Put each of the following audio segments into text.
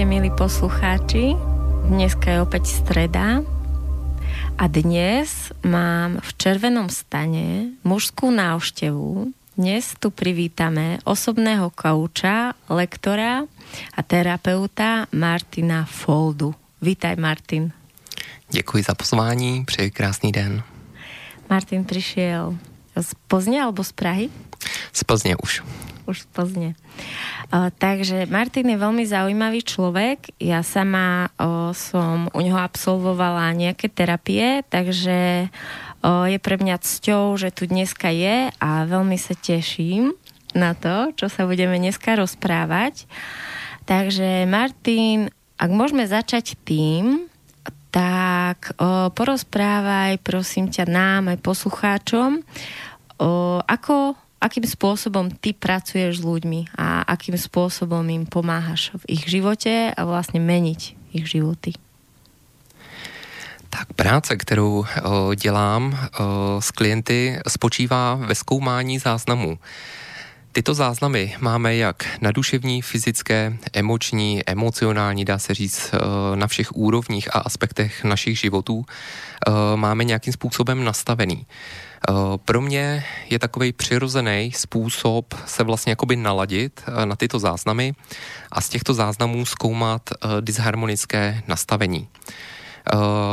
Vítajte, milí poslucháči. Dneska je opäť streda a dnes mám v červenom stane mužskú návštevu. Dnes tu privítame osobného kouča, lektora a terapeuta Martina Foldu. Vítaj, Martin. Děkuji za pozvání, přeji krásný den. Martin přišel z Plzně alebo z Prahy? Z Plzně už už Plzne. Uh, takže Martin je veľmi zaujímavý človek. Ja sama uh, som u neho absolvovala nejaké terapie, takže uh, je pre mňa cťou, že tu dneska je a veľmi sa teším na to, čo sa budeme dneska rozprávať. Takže Martin, ak môžeme začať tým, tak o, porozprávaj prosím ťa nám aj poslucháčom, o, ako akým spôsobom ty pracuješ s ľuďmi a akým spôsobom im pomáhaš v ich životě a vlastně meniť ich životy? Tak práce, kterou o, dělám o, s klienty, spočívá ve zkoumání záznamů. Tyto záznamy máme jak na duševní, fyzické, emoční, emocionální, dá se říct, na všech úrovních a aspektech našich životů máme nějakým způsobem nastavený. Eh, pro mě je takový přirozený způsob se vlastně jakoby naladit eh, na tyto záznamy a z těchto záznamů zkoumat eh, disharmonické nastavení.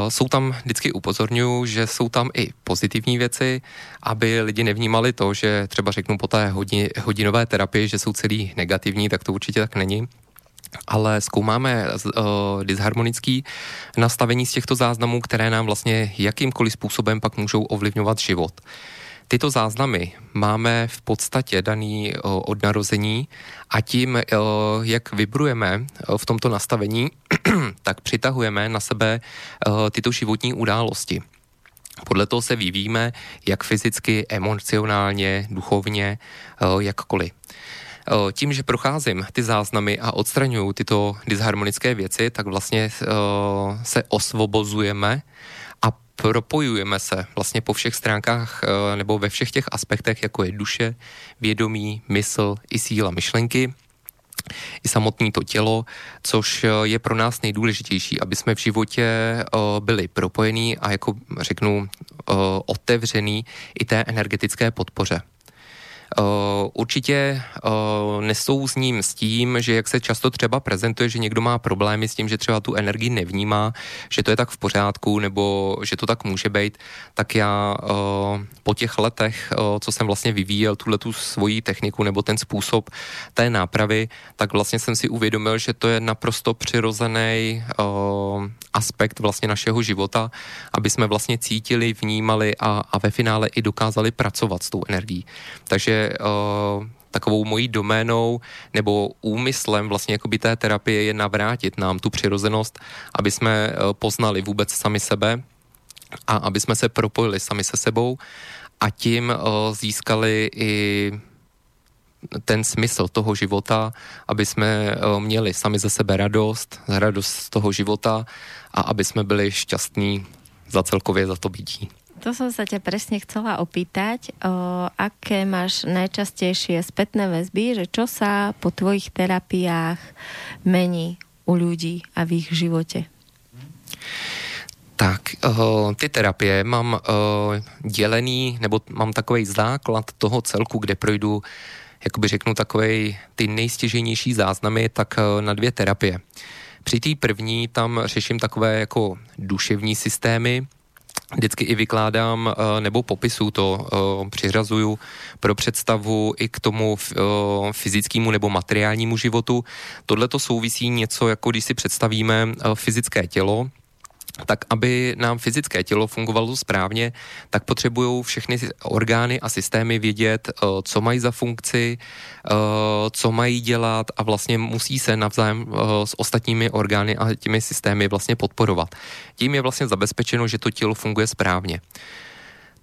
Jsou tam, vždycky upozorňuji, že jsou tam i pozitivní věci, aby lidi nevnímali to, že třeba řeknu po té hodin, hodinové terapii, že jsou celý negativní, tak to určitě tak není ale zkoumáme uh, disharmonický nastavení z těchto záznamů, které nám vlastně jakýmkoliv způsobem pak můžou ovlivňovat život. Tyto záznamy máme v podstatě daný uh, od narození a tím, uh, jak vibrujeme uh, v tomto nastavení, tak přitahujeme na sebe tyto životní události. Podle toho se vyvíjíme jak fyzicky, emocionálně, duchovně, jakkoliv. Eh, tím, že procházím ty záznamy a odstraňuju tyto disharmonické věci, tak vlastně eh, se osvobozujeme a propojujeme se vlastně po všech stránkách eh, nebo ve všech těch aspektech, jako je duše, vědomí, mysl i síla myšlenky, i samotné to tělo, což je pro nás nejdůležitější, aby jsme v životě byli propojení a jako řeknu otevřený i té energetické podpoře. Uh, určitě uh, nesouzním s tím, že jak se často třeba prezentuje, že někdo má problémy s tím, že třeba tu energii nevnímá, že to je tak v pořádku, nebo že to tak může být, tak já uh, po těch letech, co jsem vlastně vyvíjel tuhle tu svoji techniku nebo ten způsob té nápravy, tak vlastně jsem si uvědomil, že to je naprosto přirozený aspekt vlastně našeho života, aby jsme vlastně cítili, vnímali a, a ve finále i dokázali pracovat s tou energií. Takže uh, takovou mojí doménou nebo úmyslem vlastně jakoby té terapie je navrátit nám tu přirozenost, aby jsme uh, poznali vůbec sami sebe a aby jsme se propojili sami se sebou a tím uh, získali i ten smysl toho života, aby jsme měli sami ze sebe radost, radost z toho života a aby jsme byli šťastní za celkově za to bytí. To som sa ťa presne chcela opýtať, o, aké máš najčastejšie spätné väzby, že čo sa po tvojich terapiách mení u ľudí a v ich živote? Tak, ty terapie mám dělený, nebo mám takový základ toho celku, kde projdu, jakoby řeknu, takový ty nejstěženější záznamy, tak na dvě terapie. Při té první tam řeším takové jako duševní systémy, vždycky i vykládám eh, nebo popisu to eh, přiřazuju pro představu i k tomu eh, fyzickému nebo materiálnímu životu. Tohle to souvisí něco, jako když si představíme fyzické tělo, tak aby nám fyzické tělo fungovalo správně, tak potřebují všechny orgány a systémy vědět, eh, co mají za funkci, eh, co mají dělat a vlastně musí se navzájem eh, s ostatními orgány a těmi systémy vlastně podporovat. Tím je vlastně zabezpečeno, že to tělo funguje správně.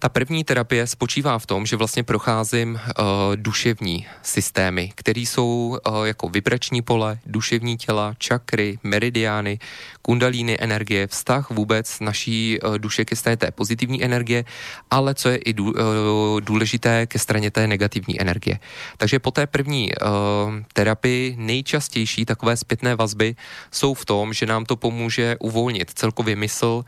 Ta první terapie spočívá v tom, že vlastně procházím uh, duševní systémy, které jsou uh, jako vibrační pole, duševní těla, čakry, meridiány, kundalíny energie, vztah vůbec naší uh, duše ke straně té pozitivní energie, ale co je i dů, uh, důležité ke straně té negativní energie. Takže po té první uh, terapii nejčastější takové zpětné vazby jsou v tom, že nám to pomůže uvolnit celkově mysl,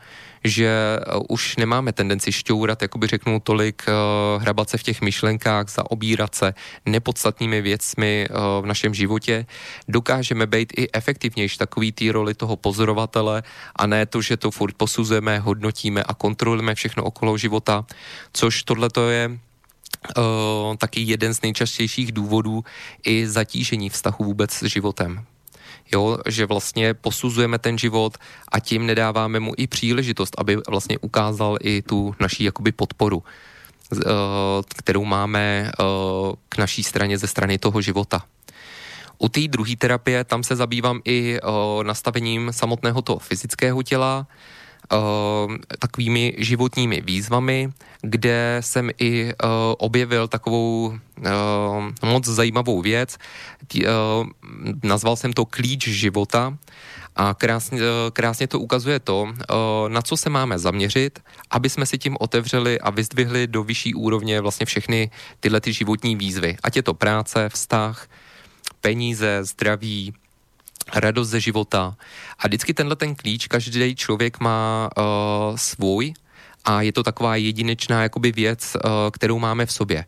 že uh, už nemáme tendenci šťourat, jakoby řeknu tolik, uh, hrabat se v těch myšlenkách, zaobírat se nepodstatnými věcmi uh, v našem životě. Dokážeme být i efektivnější takový tý roli toho pozorovatele a ne to, že to furt posuzujeme, hodnotíme a kontrolujeme všechno okolo života, což tohle to je Uh, taky jeden z nejčastějších důvodů i zatížení vztahu vůbec s životem jo, že vlastně posuzujeme ten život a tím nedáváme mu i příležitost, aby vlastně ukázal i tu naší jakoby podporu, eh, kterou máme eh, k naší straně ze strany toho života. U té druhé terapie tam se zabývám i eh, nastavením samotného toho fyzického těla, takovými životními výzvami, kde jsem i uh, objevil takovou uh, moc zajímavou věc. Uh, nazval jsem to klíč života a krásně, krásně to ukazuje to, na co se máme zaměřit, aby jsme si tím otevřeli a vyzdvihli do vyšší úrovně vlastně všechny tyhle ty životní výzvy. Ať je to práce, vztah, peníze, zdraví, radost ze života. A vždycky tenhle ten klíč každý člověk má uh, svůj a je to taková jedinečná jakoby věc, uh, kterou máme v sobě.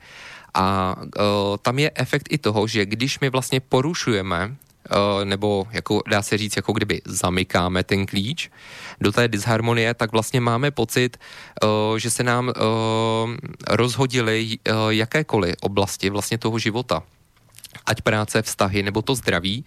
A uh, tam je efekt i toho, že když my vlastně porušujeme nebo jako dá se říct, jako kdyby zamykáme ten klíč do té disharmonie, tak vlastně máme pocit, že se nám rozhodily jakékoliv oblasti vlastně toho života. Ať práce, vztahy nebo to zdraví,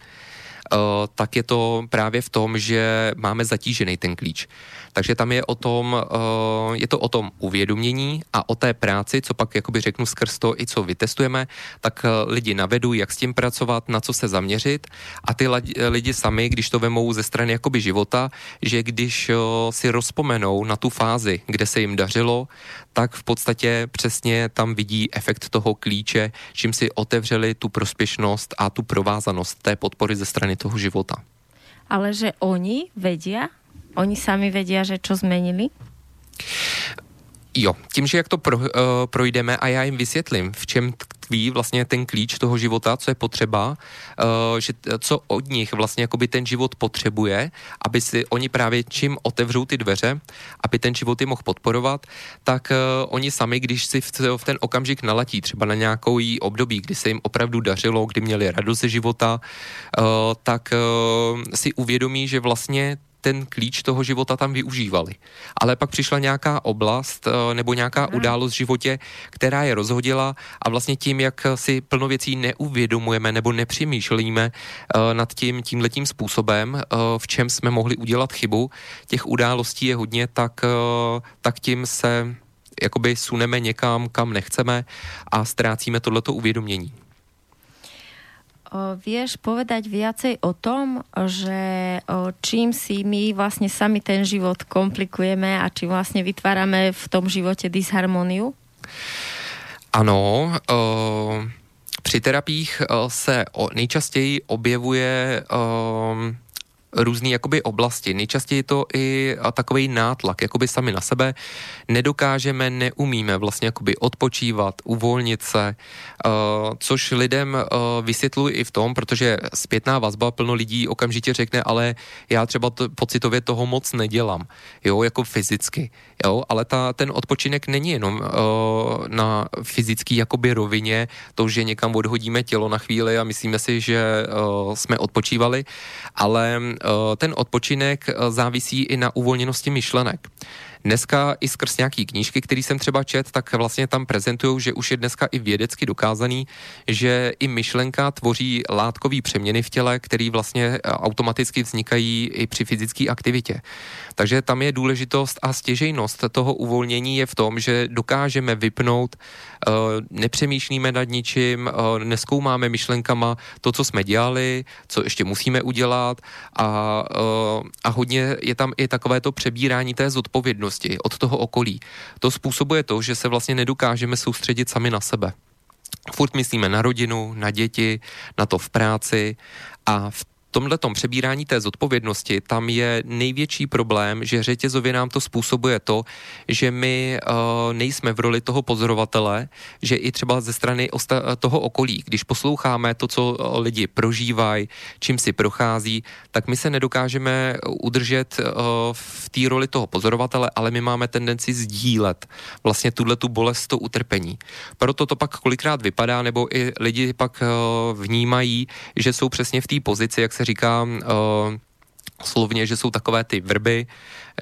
tak je to právě v tom, že máme zatížený ten klíč. Takže tam je o tom, uh, je to o tom uvědomění a o té práci, co pak jakoby řeknu skrz to i co vytestujeme, tak uh, lidi navedu, jak s tím pracovat, na co se zaměřit a ty lidi sami, když to vemou ze strany jakoby života, že když uh, si rozpomenou na tu fázi, kde se jim dařilo, tak v podstatě přesně tam vidí efekt toho klíče, čím si otevřeli tu prospěšnost a tu provázanost té podpory ze strany toho života. Ale že oni vedia, Oni sami vedia, že čo zmenili? Jo, tím, že jak to pro, uh, projdeme a já jim vysvětlím, v čem tkví vlastně ten klíč toho života, co je potřeba, uh, že, co od nich vlastně jakoby ten život potřebuje, aby si oni právě čím otevřou ty dveře, aby ten život je mohl podporovat, tak uh, oni sami, když si v, v ten okamžik naletí třeba na nějakou jí období, kdy se jim opravdu dařilo, kdy měli radost ze života, uh, tak uh, si uvědomí, že vlastně ten klíč toho života tam využívali. Ale pak přišla nějaká oblast eh, nebo nějaká hmm. událost v životě, která je rozhodila a vlastně tím, jak si plno věcí neuvědomujeme nebo nepřemýšlíme eh, nad tím tímhletím způsobem, eh, v čem jsme mohli udělat chybu, těch událostí je hodně, tak, tak tím se jakoby suneme někam, kam nechceme a ztrácíme tohleto uvědomění. Vieš povedať viacej o tom, že čím si my vlastne sami ten život komplikujeme a čím vlastne vytvárame v tom živote disharmoniu? Ano, při terapiích se nejčastěji objevuje různé jakoby oblasti. Nejčastěji je to i takový nátlak, jakoby sami na sebe. Nedokážeme, neumíme vlastně jakoby odpočívat, uvolnit se, uh, což lidem uh, vysvětluji i v tom, protože zpětná vazba plno lidí okamžitě řekne, ale já třeba to, pocitově toho moc nedělám, jo, jako fyzicky, jo, ale ta, ten odpočinek není jenom uh, na fyzický jakoby rovině, to, že někam odhodíme tělo na chvíli a myslíme si, že uh, jsme odpočívali, ale ten odpočinek eh, závisí i na uvolněnosti myšlenek. Dneska i skrz nějaký knížky, který jsem třeba čet, tak vlastně tam prezentují, že už je dneska i vědecky dokázaný, že i myšlenka tvoří látkový přeměny v těle, který vlastně eh, automaticky vznikají i při fyzické aktivitě. Takže tam je důležitost a stěžejnost toho uvolnění je v tom, že dokážeme vypnout, uh, nepřemýšlíme nad ničím, uh, neskoumáme myšlenkama to, co jsme dělali, co ještě musíme udělat a, a hodně je tam i takové to přebírání té zodpovědnosti zodpovědnosti od toho okolí, to způsobuje to, že se vlastně nedokážeme soustředit sami na sebe. Furt myslíme na rodinu, na děti, na to v práci a v tomhle přebírání té zodpovědnosti tam je největší problém, že řetězově nám to způsobuje to, že my uh, nejsme v roli toho pozorovatele, že i třeba ze strany osta- toho okolí, když posloucháme to, co lidi prožívají, čím si prochází, tak my se nedokážeme udržet uh, v té roli toho pozorovatele, ale my máme tendenci sdílet vlastně tuhle tu bolest, to utrpení. Proto to pak kolikrát vypadá, nebo i lidi pak uh, vnímají, že jsou přesně v té pozici, jak se se říká uh, slovně, že jsou takové ty vrby,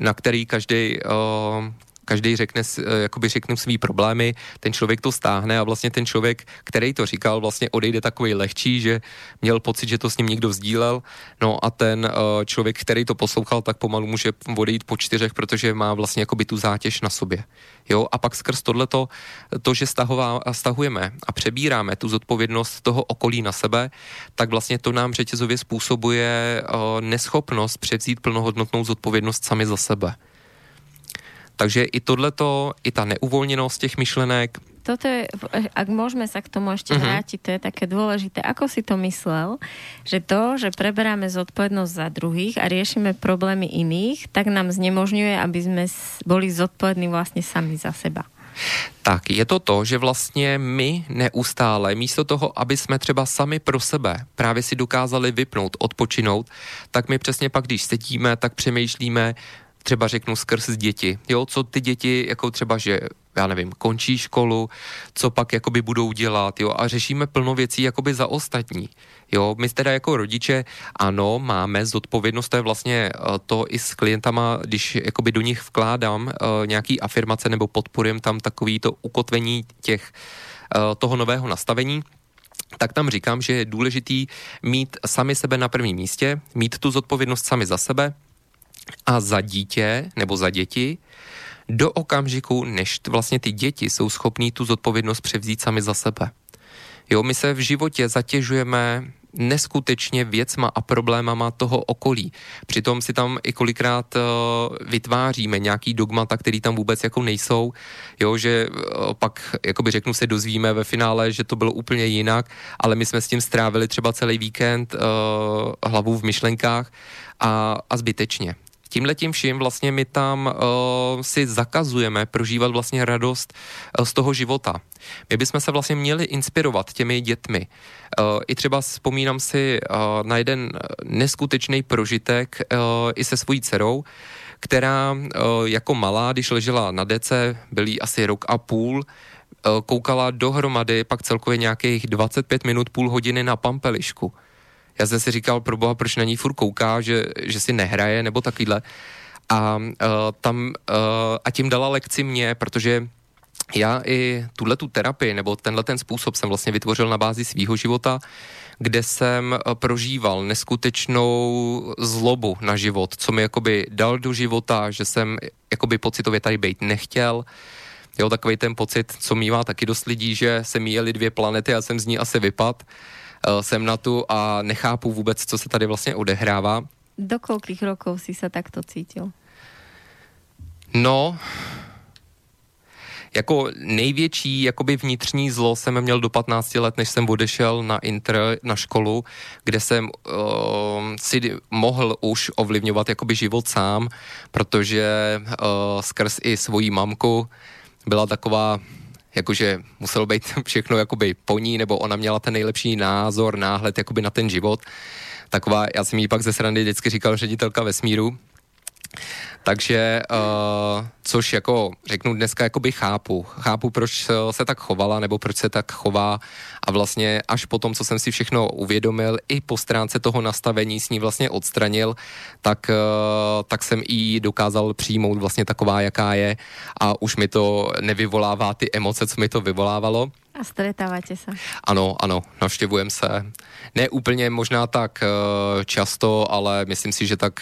na který každý uh, každý řekne, eh, jakoby řeknu svý problémy, ten člověk to stáhne a vlastně ten člověk, který to říkal, vlastně odejde takový lehčí, že měl pocit, že to s ním někdo sdílel, no a ten uh, člověk, který to poslouchal, tak pomalu může odejít po čtyřech, protože má vlastně jakoby tu zátěž na sobě. Jo, a pak skrz tohleto, to, že stahová, stahujeme a přebíráme tu zodpovědnost toho okolí na sebe, tak vlastně to nám řetězově způsobuje uh, neschopnost převzít plnohodnotnou zodpovědnost sami za sebe. Takže i tohleto, i ta neuvolněnost těch myšlenek, toto je, ak môžeme sa k tomu ešte uh-huh. vrátiť, to je také dôležité. Ako si to myslel, že to, že preberáme zodpovednosť za druhých a riešime problémy iných, tak nám znemožňuje, aby sme boli zodpovední vlastně sami za seba? Tak je to to, že vlastně my neustále, místo toho, aby jsme třeba sami pro sebe právě si dokázali vypnout, odpočinout, tak my přesně pak, když sedíme, tak přemýšlíme, třeba řeknu skrz děti, jo, co ty děti, jako třeba, že já nevím, končí školu, co pak jakoby budou dělat, jo, a řešíme plno věcí jakoby za ostatní, jo, my teda jako rodiče, ano, máme zodpovědnost, to je vlastně uh, to i s klientama, když jakoby do nich vkládám uh, nějaký afirmace nebo podporujem tam takový to ukotvení těch, uh, toho nového nastavení, tak tam říkám, že je důležitý mít sami sebe na prvním místě, mít tu zodpovědnost sami za sebe, a za dítě nebo za děti do okamžiku, než vlastně ty děti jsou schopní tu zodpovědnost převzít sami za sebe. Jo, my se v životě zatěžujeme neskutečně věcma a problémama toho okolí. Přitom si tam i kolikrát uh, vytváříme nějaký dogmata, který tam vůbec jako nejsou, jo, že uh, pak, jakoby řeknu, se dozvíme ve finále, že to bylo úplně jinak, ale my jsme s tím strávili třeba celý víkend uh, hlavu v myšlenkách a, a zbytečně tímhle tím vším vlastně my tam uh, si zakazujeme prožívat vlastně radost uh, z toho života. My bychom se vlastně měli inspirovat těmi dětmi. Uh, I třeba vzpomínám si uh, na jeden neskutečný prožitek uh, i se svojí dcerou, která jako malá, když ležela na dece, byl jí asi rok a půl, koukala dohromady pak celkově nějakých 25 minut, půl hodiny na pampelišku já jsem si říkal, pro boha, proč na ní furt kouká, že, že si nehraje nebo takovýhle. A uh, tam, uh, a tím dala lekci mě, protože já i tuhle tu terapii nebo tenhle ten způsob jsem vlastně vytvořil na bázi svého života, kde jsem prožíval neskutečnou zlobu na život, co mi jakoby dal do života, že jsem jakoby pocitově tady být nechtěl. Jo, takový ten pocit, co mývá taky dost lidí, že se míjeli dvě planety a jsem z ní asi vypad. Eh, jsem na tu a nechápu vůbec, co se tady vlastně odehrává. Do kolikých rokov si se takto cítil? No, jako největší jakoby vnitřní zlo jsem měl do 15 let, než jsem odešel na inter, na školu, kde jsem uh, si mohl už ovlivňovat jakoby život sám, protože uh, skrz i svoji mamku byla taková jakože muselo být všechno jakoby po ní, nebo ona měla ten nejlepší názor, náhled jakoby na ten život. Taková, já jsem jí pak ze srandy vždycky říkal ředitelka vesmíru, takže, uh, což jako řeknu dneska jakoby chápu. Chápu, proč se tak chovala, nebo proč se tak chová a vlastně až po tom, co jsem si všechno uvědomil, i po stránce toho nastavení s ní vlastně odstranil, tak, uh, tak jsem i dokázal přijmout vlastně taková, jaká je a už mi to nevyvolává ty emoce, co mi to vyvolávalo. A stretáváte se? Ano, ano, navštěvujeme se. Ne úplně možná tak uh, často, ale myslím si, že tak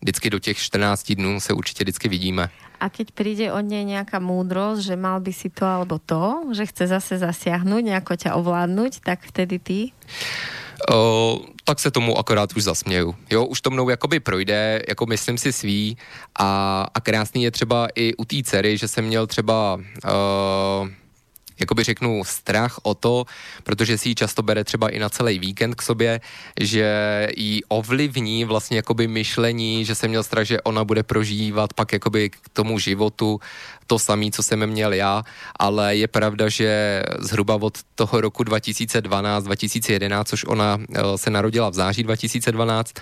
vždycky do těch 14 dnů se určitě vždycky vidíme. A keď přijde od něj nějaká moudrost, že mal by si to alebo to, že chce zase zasiahnuť, nějako ťa ovládnuť, tak vtedy ty? O, tak se tomu akorát už zasměju. Jo, už to mnou jakoby projde, jako myslím si svý a, a krásný je třeba i u té dcery, že jsem měl třeba uh, jakoby řeknu, strach o to, protože si ji často bere třeba i na celý víkend k sobě, že jí ovlivní vlastně jakoby myšlení, že jsem měl strach, že ona bude prožívat pak jakoby k tomu životu to samé, co jsem měl já, ale je pravda, že zhruba od toho roku 2012-2011, což ona eh, se narodila v září 2012,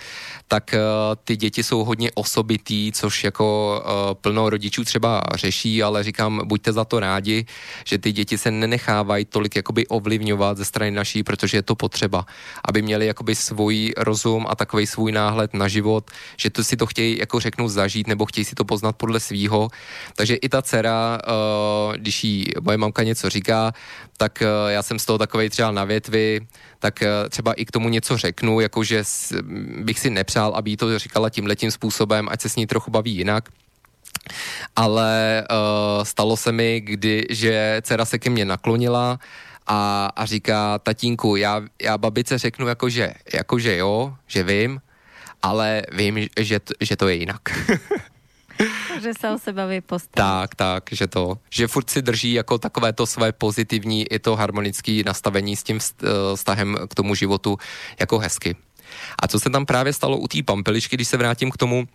tak eh, ty děti jsou hodně osobitý, což jako eh, plno rodičů třeba řeší, ale říkám, buďte za to rádi, že ty děti se nenechávají tolik jakoby ovlivňovat ze strany naší, protože je to potřeba, aby měli jakoby svůj rozum a takový svůj náhled na život, že to si to chtějí, jako řeknu, zažít nebo chtějí si to poznat podle svýho. Takže i ta dcera, uh, když jí moje mamka něco říká, tak uh, já jsem z toho takovej třeba na větvi, tak uh, třeba i k tomu něco řeknu, jakože bych si nepřál, aby jí to říkala tím letím způsobem, ať se s ní trochu baví jinak. Ale uh, stalo se mi, kdy, že dcera se ke mně naklonila a, a říká, tatínku, já, já babice řeknu jakože, jakože jo, že vím, ale vím, že, že to je jinak. že se o sebe ví postavit. Tak, tak, že to, že furt si drží jako takové to své pozitivní i to harmonické nastavení s tím eh, vztahem k tomu životu jako hezky. A co se tam právě stalo u té pampelišky, když se vrátím k tomu,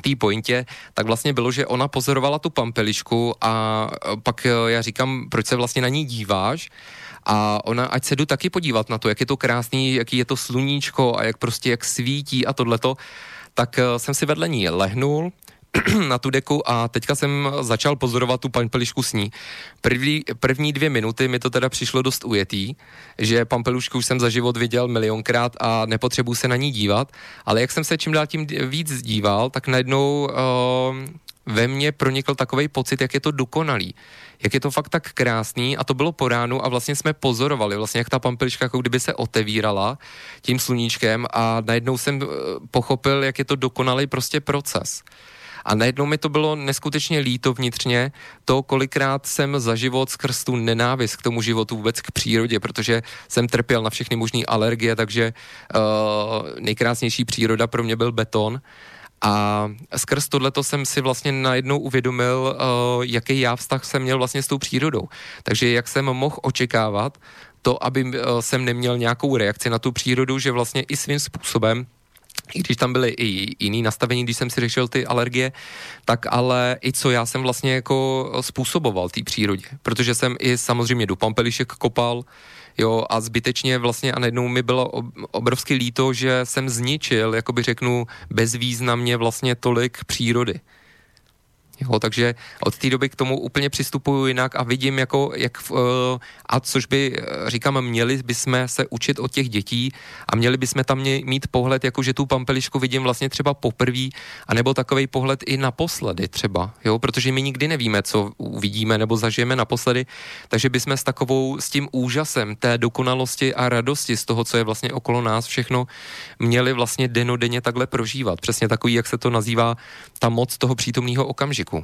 té pointě, tak vlastně bylo, že ona pozorovala tu pampelišku a pak eh, já říkám, proč se vlastně na ní díváš? A ona, ať se jdu taky podívat na to, jak je to krásný, jaký je to sluníčko a jak prostě jak svítí a tohleto, tak eh, jsem si vedle ní lehnul, na tu deku a teďka jsem začal pozorovat tu pampelišku s ní. První, první dvě minuty mi to teda přišlo dost ujetý, že pampelušku už jsem za život viděl milionkrát a nepotřebuji se na ní dívat, ale jak jsem se čím dál tím víc díval, tak najednou uh, ve mně pronikl takový pocit, jak je to dokonalý. Jak je to fakt tak krásný a to bylo po ránu a vlastně jsme pozorovali, vlastně jak ta pampeliška jako kdyby se otevírala tím sluníčkem a najednou jsem eh, pochopil, jak je to dokonalý prostě proces. A najednou mi to bylo neskutečně líto vnitřně, to, kolikrát jsem za život skrz tu nenávist k tomu životu, vůbec k přírodě, protože jsem trpěl na všechny možné alergie, takže uh, nejkrásnější příroda pro mě byl beton. A skrz tohleto jsem si vlastně najednou uvědomil, uh, jaký já vztah jsem měl vlastně s tou přírodou. Takže jak jsem mohl očekávat to, aby uh, jsem neměl nějakou reakci na tu přírodu, že vlastně i svým způsobem i když tam byly i jiný nastavení, když jsem si řešil ty alergie, tak ale i co já jsem vlastně jako způsoboval té přírodě, protože jsem i samozřejmě do pampelišek kopal, jo, a zbytečně vlastně a najednou mi bylo obrovsky líto, že jsem zničil, jakoby řeknu, bezvýznamně vlastně tolik přírody. Jo, takže od té doby k tomu úplně přistupuju jinak a vidím, jako, jak, uh, a což by, eh, říkám, měli bychom se učit od těch dětí a měli bychom tam mít pohled, jako že tu pampelišku vidím vlastně třeba poprvé, anebo takový pohled i naposledy třeba, jo, protože my nikdy nevíme, co uvidíme nebo zažijeme naposledy, takže bychom s takovou, s tím úžasem té dokonalosti a radosti z toho, co je vlastně okolo nás všechno, měli vlastně denodenně takhle prožívat. Přesně takový, jak se to nazývá, ta moc toho přítomného okamžiku jazyku?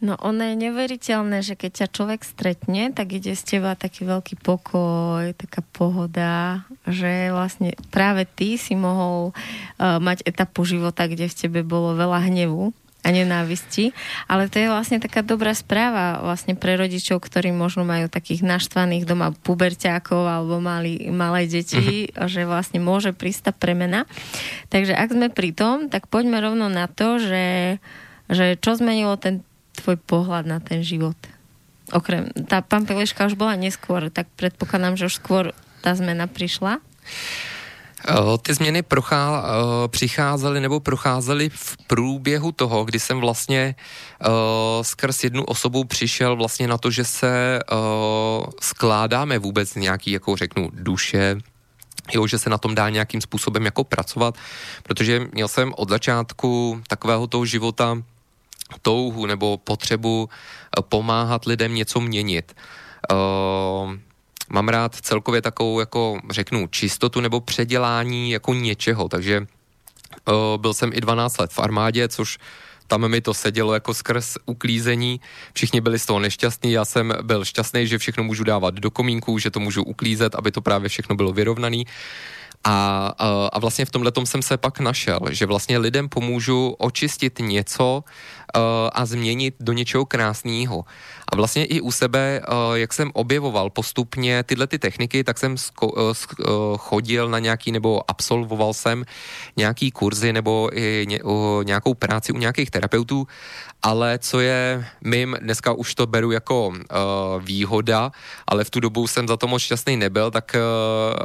No ono je neveriteľné, že keď ťa človek stretne, tak ide z teba taký veľký pokoj, taká pohoda, že vlastne práve ty si mohol uh, mať etapu života, kde v tebe bolo veľa hnevu a nenávisti, ale to je vlastne taká dobrá správa vlastne pre rodičov, ktorí možno majú takých naštvaných doma puberťákov alebo mali, malé deti, uh-huh. že vlastne môže prísť tá premena. Takže ak sme pri tom, tak poďme rovno na to, že že čo zmenilo ten tvoj pohľad na ten život? Okrem, tá pampeliška už bola neskôr, tak predpokladám, že už skôr ta zmena přišla. Ty změny prochá, přicházely nebo procházely v průběhu toho, kdy jsem vlastně skrz jednu osobu přišel vlastně na to, že se skládáme vůbec nějaký, jako řeknu, duše, jo, že se na tom dá nějakým způsobem jako pracovat, protože měl jsem od začátku takového toho života touhu nebo potřebu eh, pomáhat lidem něco měnit. Uh, mám rád celkově takovou, jako řeknu, čistotu nebo předělání jako něčeho, takže uh, byl jsem i 12 let v armádě, což tam mi to sedělo jako skrz uklízení. Všichni byli z toho nešťastní, já jsem byl šťastný, že všechno můžu dávat do komínku, že to můžu uklízet, aby to právě všechno bylo vyrovnaný. A, a vlastně v tomhle jsem se pak našel, že vlastně lidem pomůžu očistit něco a změnit do něčeho krásného. A vlastně i u sebe, uh, jak jsem objevoval postupně tyhle ty techniky, tak jsem uh, chodil na nějaký, nebo absolvoval jsem nějaký kurzy nebo i ně, nějakou práci u nějakých terapeutů, ale co je mým, dneska už to beru jako výhoda, ale v tu dobu jsem za to moc šťastný nebyl, tak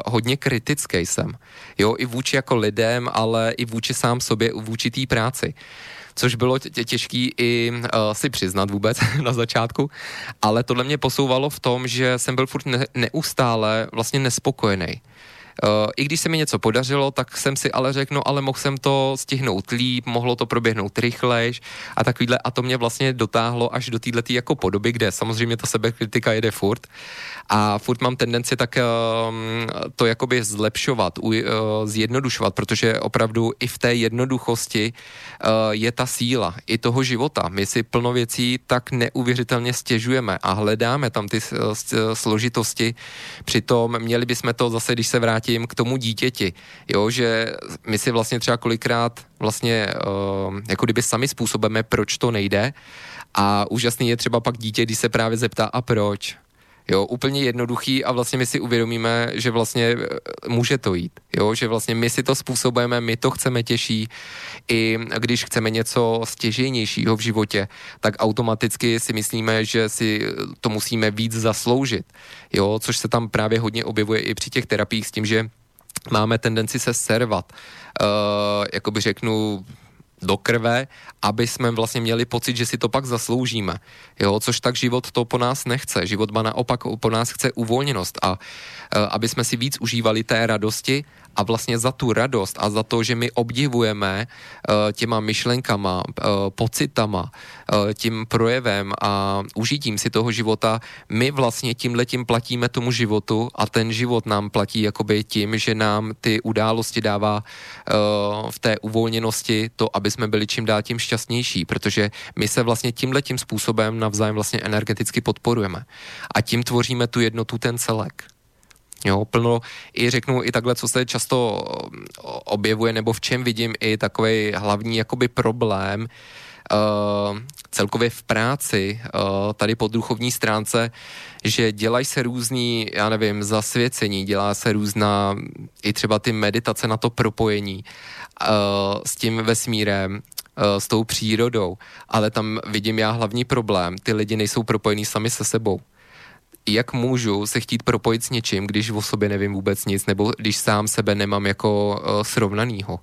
hodně kritický jsem. Jo, i vůči jako lidem, ale i vůči sám sobě, vůči té práci což bylo tě, těžký i uh, si přiznat vůbec na začátku, ale tohle mě posouvalo v tom, že jsem byl furt ne, neustále vlastně nespokojený. Uh, I když se mi něco podařilo, tak jsem si ale řekl, no ale mohl jsem to stihnout líp, mohlo to proběhnout rychlejš a takovýhle a to mě vlastně dotáhlo až do této jako podoby, kde samozřejmě ta sebekritika jede furt a furt mám tendenci tak um, to jakoby zlepšovat, uh, zjednodušovat, protože opravdu i v té jednoduchosti je ta síla i toho života. My si plno věcí tak neuvěřitelně stěžujeme a hledáme tam ty složitosti. Přitom měli bychom to zase, když se vrátím k tomu dítěti, jo, že my si vlastně třeba kolikrát vlastně uh, jako kdyby sami způsobeme, proč to nejde. A úžasný je třeba pak dítě, když se právě zeptá a proč, Jo, úplně jednoduchý a vlastně my si uvědomíme, že vlastně e, může to jít. Jo, že vlastně my si to způsobujeme, my to chceme těžší. I když chceme něco stěžejnějšího v životě, tak automaticky si myslíme, že si to musíme víc zasloužit. Jo, což se tam právě hodně objevuje i při těch terapiích s tím, že máme tendenci se servat. Uh, jakoby řeknu, do krve, aby jsme vlastně měli pocit, že si to pak zasloužíme. Jo, což tak život to po nás nechce. Život má naopak po nás chce uvolněnost a e, aby jsme si víc užívali té radosti a vlastně za tu radost a za to, že my obdivujeme uh, těma myšlenkama, uh, pocitama, uh, tím projevem a užitím si toho života, my vlastně tím letím platíme tomu životu a ten život nám platí jakoby tím, že nám ty události dává v té uvolněnosti to, aby jsme byli čím dál tím šťastnější, protože my se vlastně tím letím způsobem navzájem vlastně energeticky podporujeme a tím tvoříme tu jednotu, ten celek. Jo, plno i řeknu i takhle, co se často objevuje, nebo v čem vidím i takový hlavní jakoby problém, Uh, celkově v práci, uh, tady po duchovní stránce, že dělají se různý, já nevím, zasvěcení, dělá se různá i třeba ty meditace na to propojení uh, s tím vesmírem, s tou přírodou, ale tam vidím já hlavní problém, ty lidi nejsou propojení sami se sebou jak můžu se chtít propojit s něčím, když o sobě nevím vůbec nic, nebo když sám sebe nemám jako uh, srovnanýho.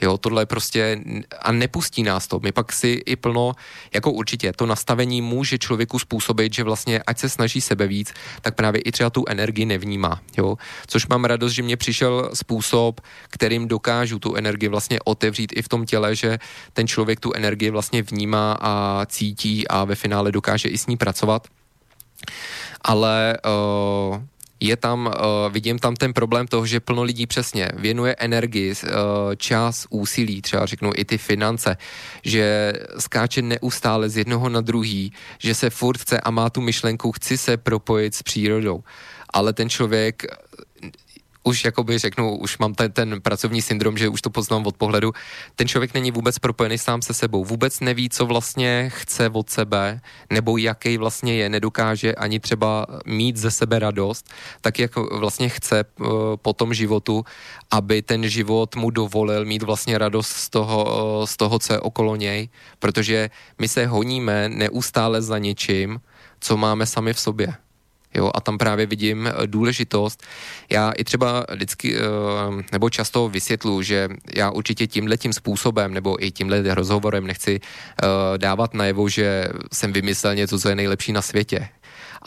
Jo, tohle je prostě, a nepustí nás to. My pak si i plno, jako určitě, to nastavení může člověku způsobit, že vlastně, ať se snaží sebe víc, tak právě i třeba tu energii nevnímá. Jo? Což mám radost, že mě přišel způsob, kterým dokážu tu energii vlastně otevřít i v tom těle, že ten člověk tu energii vlastně vnímá a cítí a ve finále dokáže i s ní pracovat ale uh, je tam, uh, vidím tam ten problém toho, že plno lidí přesně věnuje energii, uh, čas, úsilí, třeba řeknu i ty finance, že skáče neustále z jednoho na druhý, že se furt chce a má tu myšlenku, chci se propojit s přírodou. Ale ten člověk už jakoby řeknu, už mám ten, ten pracovní syndrom, že už to poznám od pohledu, ten člověk není vůbec propojený sám se sebou, vůbec neví, co vlastně chce od sebe, nebo jaký vlastně je, nedokáže ani třeba mít ze sebe radost, tak jak vlastně chce uh, po tom životu, aby ten život mu dovolil mít vlastně radost z toho, uh, z toho, co je okolo něj, protože my se honíme neustále za něčím, co máme sami v sobě. Jo, a tam právě vidím eh, důležitost. Já i třeba vždycky, eh, nebo často vysvětlu, že já určitě tímhle tím způsobem, nebo i tímhle rozhovorem nechci eh, dávat najevo, že jsem vymyslel něco, co je nejlepší na světě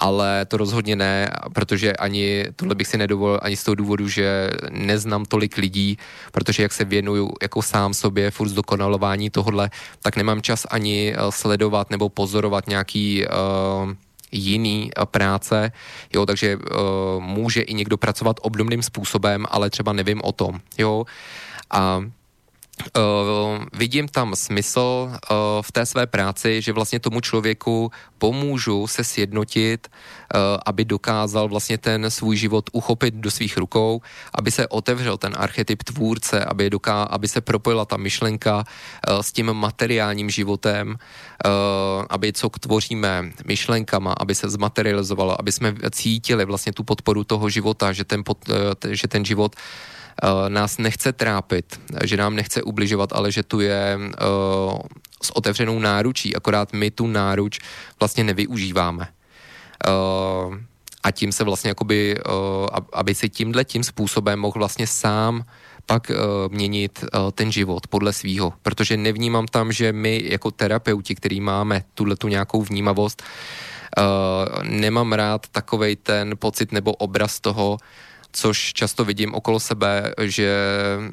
ale to rozhodně ne, protože ani tohle bych si nedovolil ani z toho důvodu, že neznám tolik lidí, protože jak se věnuju jako sám sobě furt zdokonalování tohodle, tak nemám čas ani sledovat nebo pozorovat nějaký uh, jiný eh, práce, jo, takže uh, může i někdo pracovat obdobným způsobem, ale třeba nevím o tom, jo. A Uh, vidím tam smysl uh, v té své práci, že vlastně tomu člověku pomůžu se sjednotit, uh, aby dokázal vlastně ten svůj život uchopit do svých rukou, aby se otevřel ten archetyp tvůrce, aby, doká, aby se propojila ta myšlenka uh, s tím materiálním životem, aby co tvoříme myšlenkama, aby se zmaterializovalo, aby jsme cítili vlastně tu podporu toho života, že ten, pod, že ten život uh, nás nechce trápit, že nám nechce ubližovat, ale že tu je uh, s otevřenou náručí, akorát my tu náruč vlastně nevyužíváme. Uh, a tím se vlastně jakoby, aby si tímhle tím způsobem mohl vlastně sám pak měnit ten život podle svýho, protože nevnímám tam, že my jako terapeuti, který máme tuhle tu nějakou vnímavost, nemám rád takovej ten pocit nebo obraz toho, což často vidím okolo sebe, že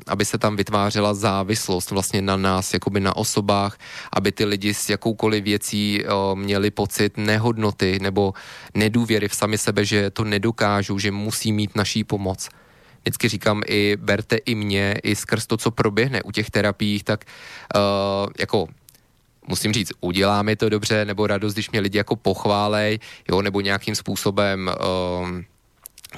aby se tam vytvářela závislost vlastně na nás, jakoby na osobách, aby ty lidi s jakoukoliv věcí o, měli pocit nehodnoty nebo nedůvěry v sami sebe, že to nedokážou, že musí mít naší pomoc. Vždycky říkám i berte i mě, i skrz to, co proběhne u těch terapií, tak uh, jako musím říct, udělá mi to dobře, nebo radost, když mě lidi jako pochválej, jo, nebo nějakým způsobem uh,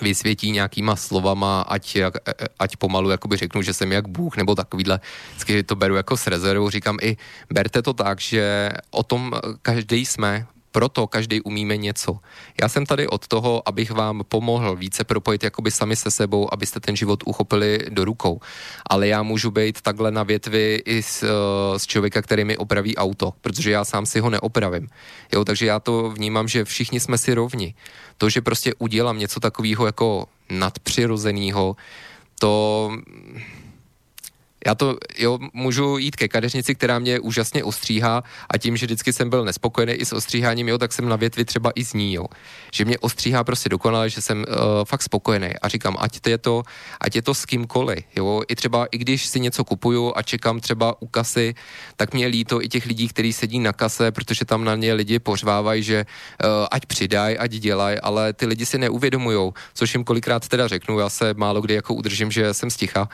vysvětí nějakýma slovama, ať, jak, e, e, ať pomalu jakoby řeknu, že jsem jak Bůh, nebo takovýhle, vždycky to beru jako s rezervou, říkám i, berte to tak, že o tom každý jsme, proto každý umíme něco. Já jsem tady od toho, abych vám pomohl více propojit jakoby sami se sebou, abyste ten život uchopili do rukou. Ale já můžu být takhle na větvi i s, s člověka, který mi opraví auto, protože já sám si ho neopravím. Jo, takže já to vnímám, že všichni jsme si rovni. To, že prostě udělám něco takového jako nadpřirozeného, to já to, jo, můžu jít ke kadeřnici, která mě úžasně ostříhá a tím, že vždycky jsem byl nespokojený i s ostříháním, jo, tak jsem na větvi třeba i z ní, jo. Že mě ostříhá prostě dokonale, že jsem uh, fakt spokojený a říkám, ať to je to, ať je to s kýmkoliv, jo. I třeba, i když si něco kupuju a čekám třeba u kasy, tak mě líto i těch lidí, kteří sedí na kase, protože tam na ně lidi pořvávají, že uh, ať přidaj, ať dělaj, ale ty lidi si neuvědomujou, což jim kolikrát teda řeknu, já se málo kdy jako udržím, že jsem sticha,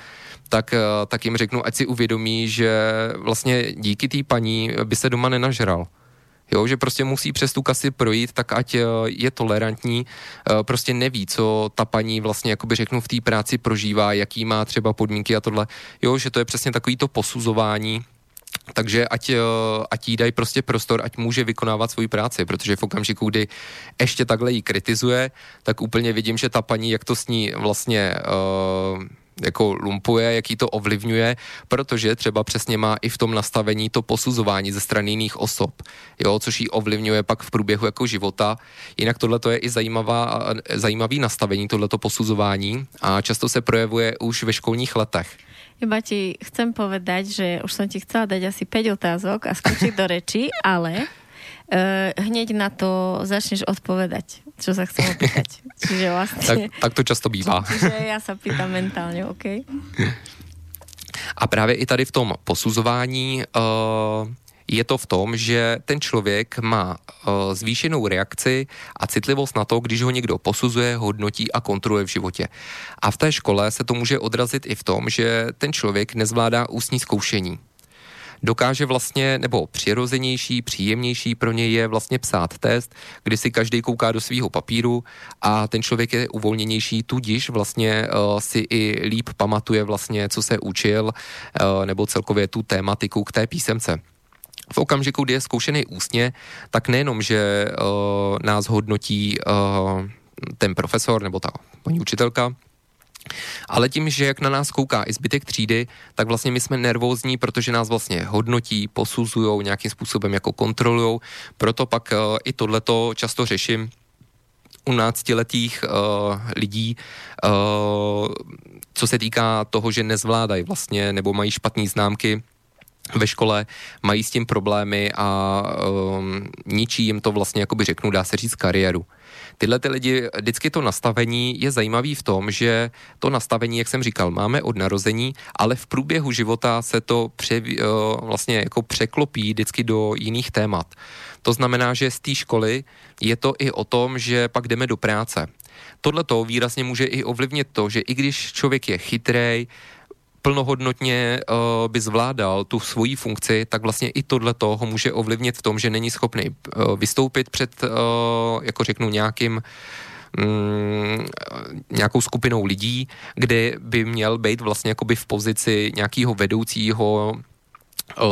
tak, eh, tak jim řeknu, ať si uvědomí, že vlastně díky té paní by se doma nenažral. Jo, že prostě musí přes tu kasi projít, tak ať eh, je tolerantní, eh, prostě neví, co ta paní vlastně, jakoby řeknu, v té práci prožívá, jaký má třeba podmínky a tohle. Jo, že to je přesně takový to posuzování, takže ať, ať jí dají prostě prostor, ať může vykonávat svoji práci, protože v okamžiku, kdy ještě takhle jí kritizuje, tak úplně vidím, že ta paní, jak to s ní vlastně uh, jako lumpuje, jaký to ovlivňuje, protože třeba přesně má i v tom nastavení to posuzování ze strany jiných osob, jo, což ji ovlivňuje pak v průběhu jako života. Jinak tohle je i zajímavá, zajímavý nastavení, tohleto posuzování a často se projevuje už ve školních letech. Iba ti chcem povedať, že už som ti chcela dať asi 5 otázok a skočiť do reči, ale uh, hneď na to začneš odpovedať, čo sa chcem opýtať. Čiže vlastne... Tak, tak to často bývá. Čiže ja sa pýtam mentálně, OK? A právě i tady v tom posuzování uh, je to v tom, že ten člověk má uh, zvýšenou reakci a citlivost na to, když ho někdo posuzuje, hodnotí a kontroluje v životě. A v té škole se to může odrazit i v tom, že ten člověk nezvládá ústní zkoušení dokáže vlastně, nebo přirozenější, příjemnější pro něj je vlastně psát test, kdy si každý kouká do svého papíru a ten člověk je uvolněnější, tudíž vlastně uh, si i líp pamatuje vlastně, co se učil, uh, nebo celkově tu tématiku k té písemce. V okamžiku, kdy je zkoušený ústně, tak nejenom, že uh, nás hodnotí uh, ten profesor nebo ta paní učitelka, ale tím, že jak na nás kouká i zbytek třídy, tak vlastně my jsme nervózní, protože nás vlastně hodnotí, posuzují nějakým způsobem jako kontrolují. Proto pak uh, i tohleto často řeším u náctiletých uh, lidí, uh, co se týká toho, že nezvládají vlastně nebo mají špatné známky ve škole, mají s tím problémy a um, ničí jim to vlastně, jakoby řeknu, dá se říct kariéru tyhle ty lidi, vždycky to nastavení je zajímavý v tom, že to nastavení, jak jsem říkal, máme od narození, ale v průběhu života se to pře, eh, vlastně jako překlopí vždycky do jiných témat. To znamená, že z té školy je to i o tom, že pak jdeme do práce. Tohle to výrazně může i ovlivnit to, že i když člověk je chytrej, plnohodnotně uh, by zvládal tu svoji funkci, tak vlastně i tohle ho může ovlivnit v tom, že není schopný uh, vystoupit před, uh, jako řeknu, nějakým mm, nějakou skupinou lidí, kde by měl být vlastně jakoby v pozici nějakého vedoucího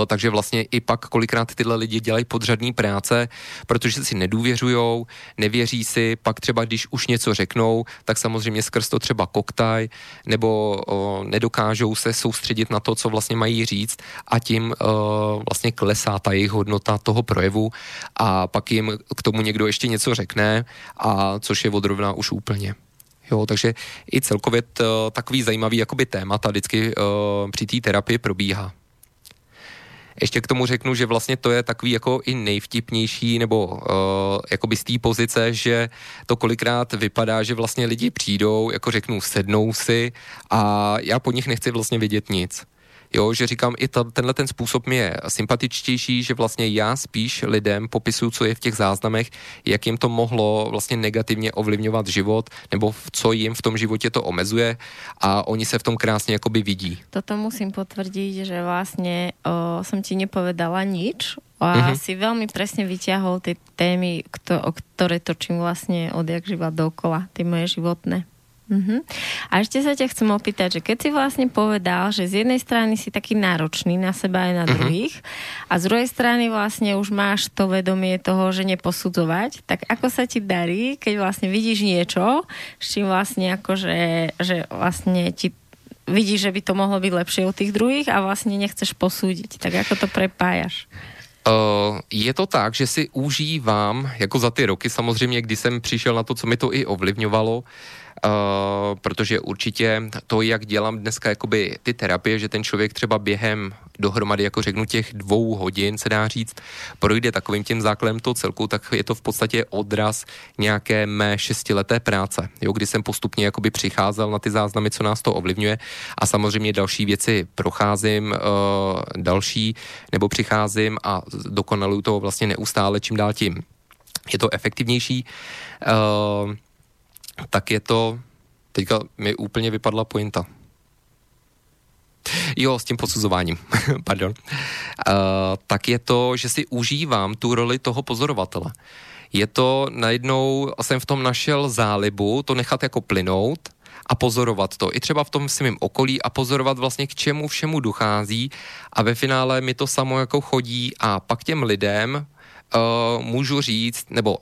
takže vlastně i pak kolikrát tyhle lidi dělají podřadní práce, protože si nedůvěřujou, nevěří si, pak třeba když už něco řeknou, tak samozřejmě skrz to třeba koktaj, nebo o, nedokážou se soustředit na to, co vlastně mají říct a tím o, vlastně klesá ta jejich hodnota toho projevu a pak jim k tomu někdo ještě něco řekne a což je odrovná už úplně. Jo, takže i celkově t, takový zajímavý jakoby témata vždycky uh, při té terapii probíhá. Ještě k tomu řeknu, že vlastně to je takový jako i nejvtipnější, nebo uh, jakoby z té pozice, že to kolikrát vypadá, že vlastně lidi přijdou, jako řeknu, sednou si a já po nich nechci vlastně vidět nic. Jo, že říkám, i ta, tenhle ten způsob mi je sympatičtější, že vlastně já spíš lidem popisuju, co je v těch záznamech, jak jim to mohlo vlastně negativně ovlivňovat život, nebo co jim v tom životě to omezuje a oni se v tom krásně jakoby vidí. Toto musím potvrdit, že vlastně o, jsem ti nepovedala nič a mm-hmm. si veľmi presne vyťahol ty témy, kto, o ktoré točím vlastne odjak živa dokola, ty moje životné. Uh-huh. A ešte sa ťa chcem opýtať, že keď si vlastne povedal, že z jednej strany si taký náročný na seba aj na uh-huh. druhých a z druhej strany vlastne už máš to vedomie toho, že neposudzovať, tak ako sa ti darí, keď vlastne vidíš niečo, s čím vlastne akože, že vlastne ti vidíš, že by to mohlo byť lepšie u tých druhých a vlastne nechceš posúdiť. Tak ako to prepájaš? Uh, je to tak, že si užívám, jako za ty roky samozřejmě, kdy jsem přišel na to, co mi to i ovlivňovalo, Uh, protože určitě to, jak dělám dneska jakoby ty terapie, že ten člověk třeba během dohromady, jako řeknu těch dvou hodin, se dá říct, projde takovým tím základem toho celku, tak je to v podstatě odraz nějaké mé šestileté práce, jo, kdy jsem postupně jakoby přicházel na ty záznamy, co nás to ovlivňuje a samozřejmě další věci procházím, uh, další, nebo přicházím a dokonaluju to vlastně neustále čím dál tím. Je to efektivnější. Uh, tak je to, teďka mi úplně vypadla pointa. Jo, s tím posuzováním, pardon. Uh, tak je to, že si užívám tu roli toho pozorovatele. Je to najednou, jsem v tom našel zálibu, to nechat jako plynout a pozorovat to. I třeba v tom svém okolí a pozorovat vlastně k čemu všemu dochází a ve finále mi to samo jako chodí a pak těm lidem uh, můžu říct, nebo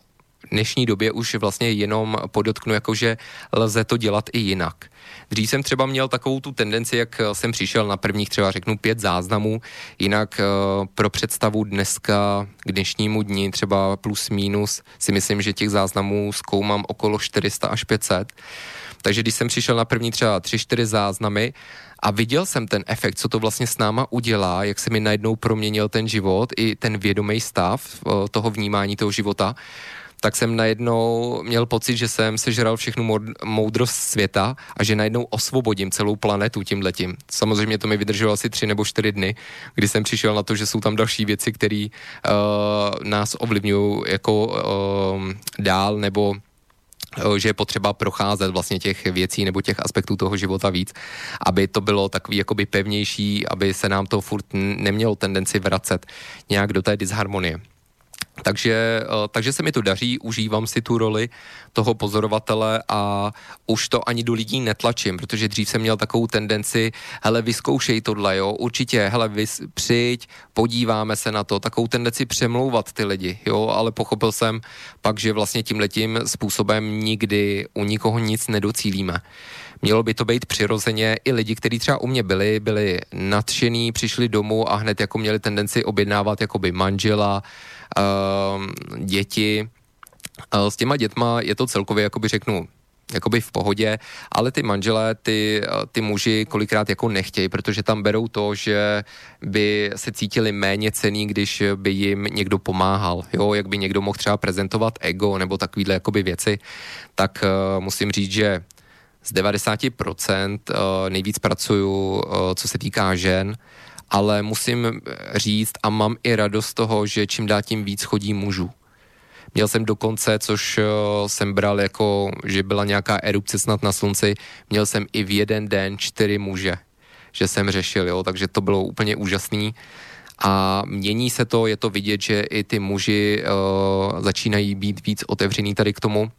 dnešní době už vlastně jenom podotknu, jakože lze to dělat i jinak. Dřív jsem třeba měl takovou tu tendenci, jak jsem přišel na prvních třeba řeknu pět záznamů, jinak uh, pro představu dneska k dnešnímu dni třeba plus minus si myslím, že těch záznamů zkoumám okolo 400 až 500. Takže když jsem přišel na první třeba 3-4 záznamy a viděl jsem ten efekt, co to vlastně s náma udělá, jak se mi najednou proměnil ten život i ten vědomý stav uh, toho vnímání toho života, tak jsem najednou měl pocit, že jsem sežral všechnu moudrost světa a že najednou osvobodím celou planetu tím letím. Samozřejmě to mi vydrželo asi tři nebo čtyři dny, kdy jsem přišel na to, že jsou tam další věci, které uh, nás ovlivňují jako uh, dál nebo že je potřeba procházet vlastně těch věcí nebo těch aspektů toho života víc, aby to bylo takový jakoby pevnější, aby se nám to furt nemělo tendenci vracet nějak do té disharmonie. Takže, eh, takže se mi to daří, užívám si tu roli toho pozorovatele a už to ani do lidí netlačím, protože dřív jsem měl takovou tendenci, hele, vyzkoušej tohle, jo, určitě, hele, vys, přijď, podíváme se na to, takovou tendenci přemlouvat ty lidi, jo, ale pochopil jsem pak, že vlastně tím letím způsobem nikdy u nikoho nic nedocílíme. Mělo by to být přirozeně i lidi, kteří třeba u mě byli, byli nadšení, přišli domů a hned jako měli tendenci objednávat jakoby manžela, děti. Uh, s těma dětma je to celkově, jakoby řeknu, jakoby v pohodě, ale ty manželé, ty, ty muži kolikrát jako nechtějí, protože tam berou to, že by se cítili méně cený, když by jim někdo pomáhal, jo, jak by někdo mohl třeba prezentovat ego nebo takovýhle jakoby věci, tak uh, musím říct, že z 90% uh, nejvíc pracuju, uh, co se týká žen, ale musím říct a mám i radost z toho, že čím dál tím víc chodí mužů. Měl jsem dokonce, což uh, jsem bral jako, že byla nějaká erupce snad na slunci, měl jsem i v jeden den čtyři muže. že jsem řešil, jo, takže to bylo úplně úžasný. A mění se to, je to vidět, že i ty muži uh, začínají být víc otevřený tady k tomu.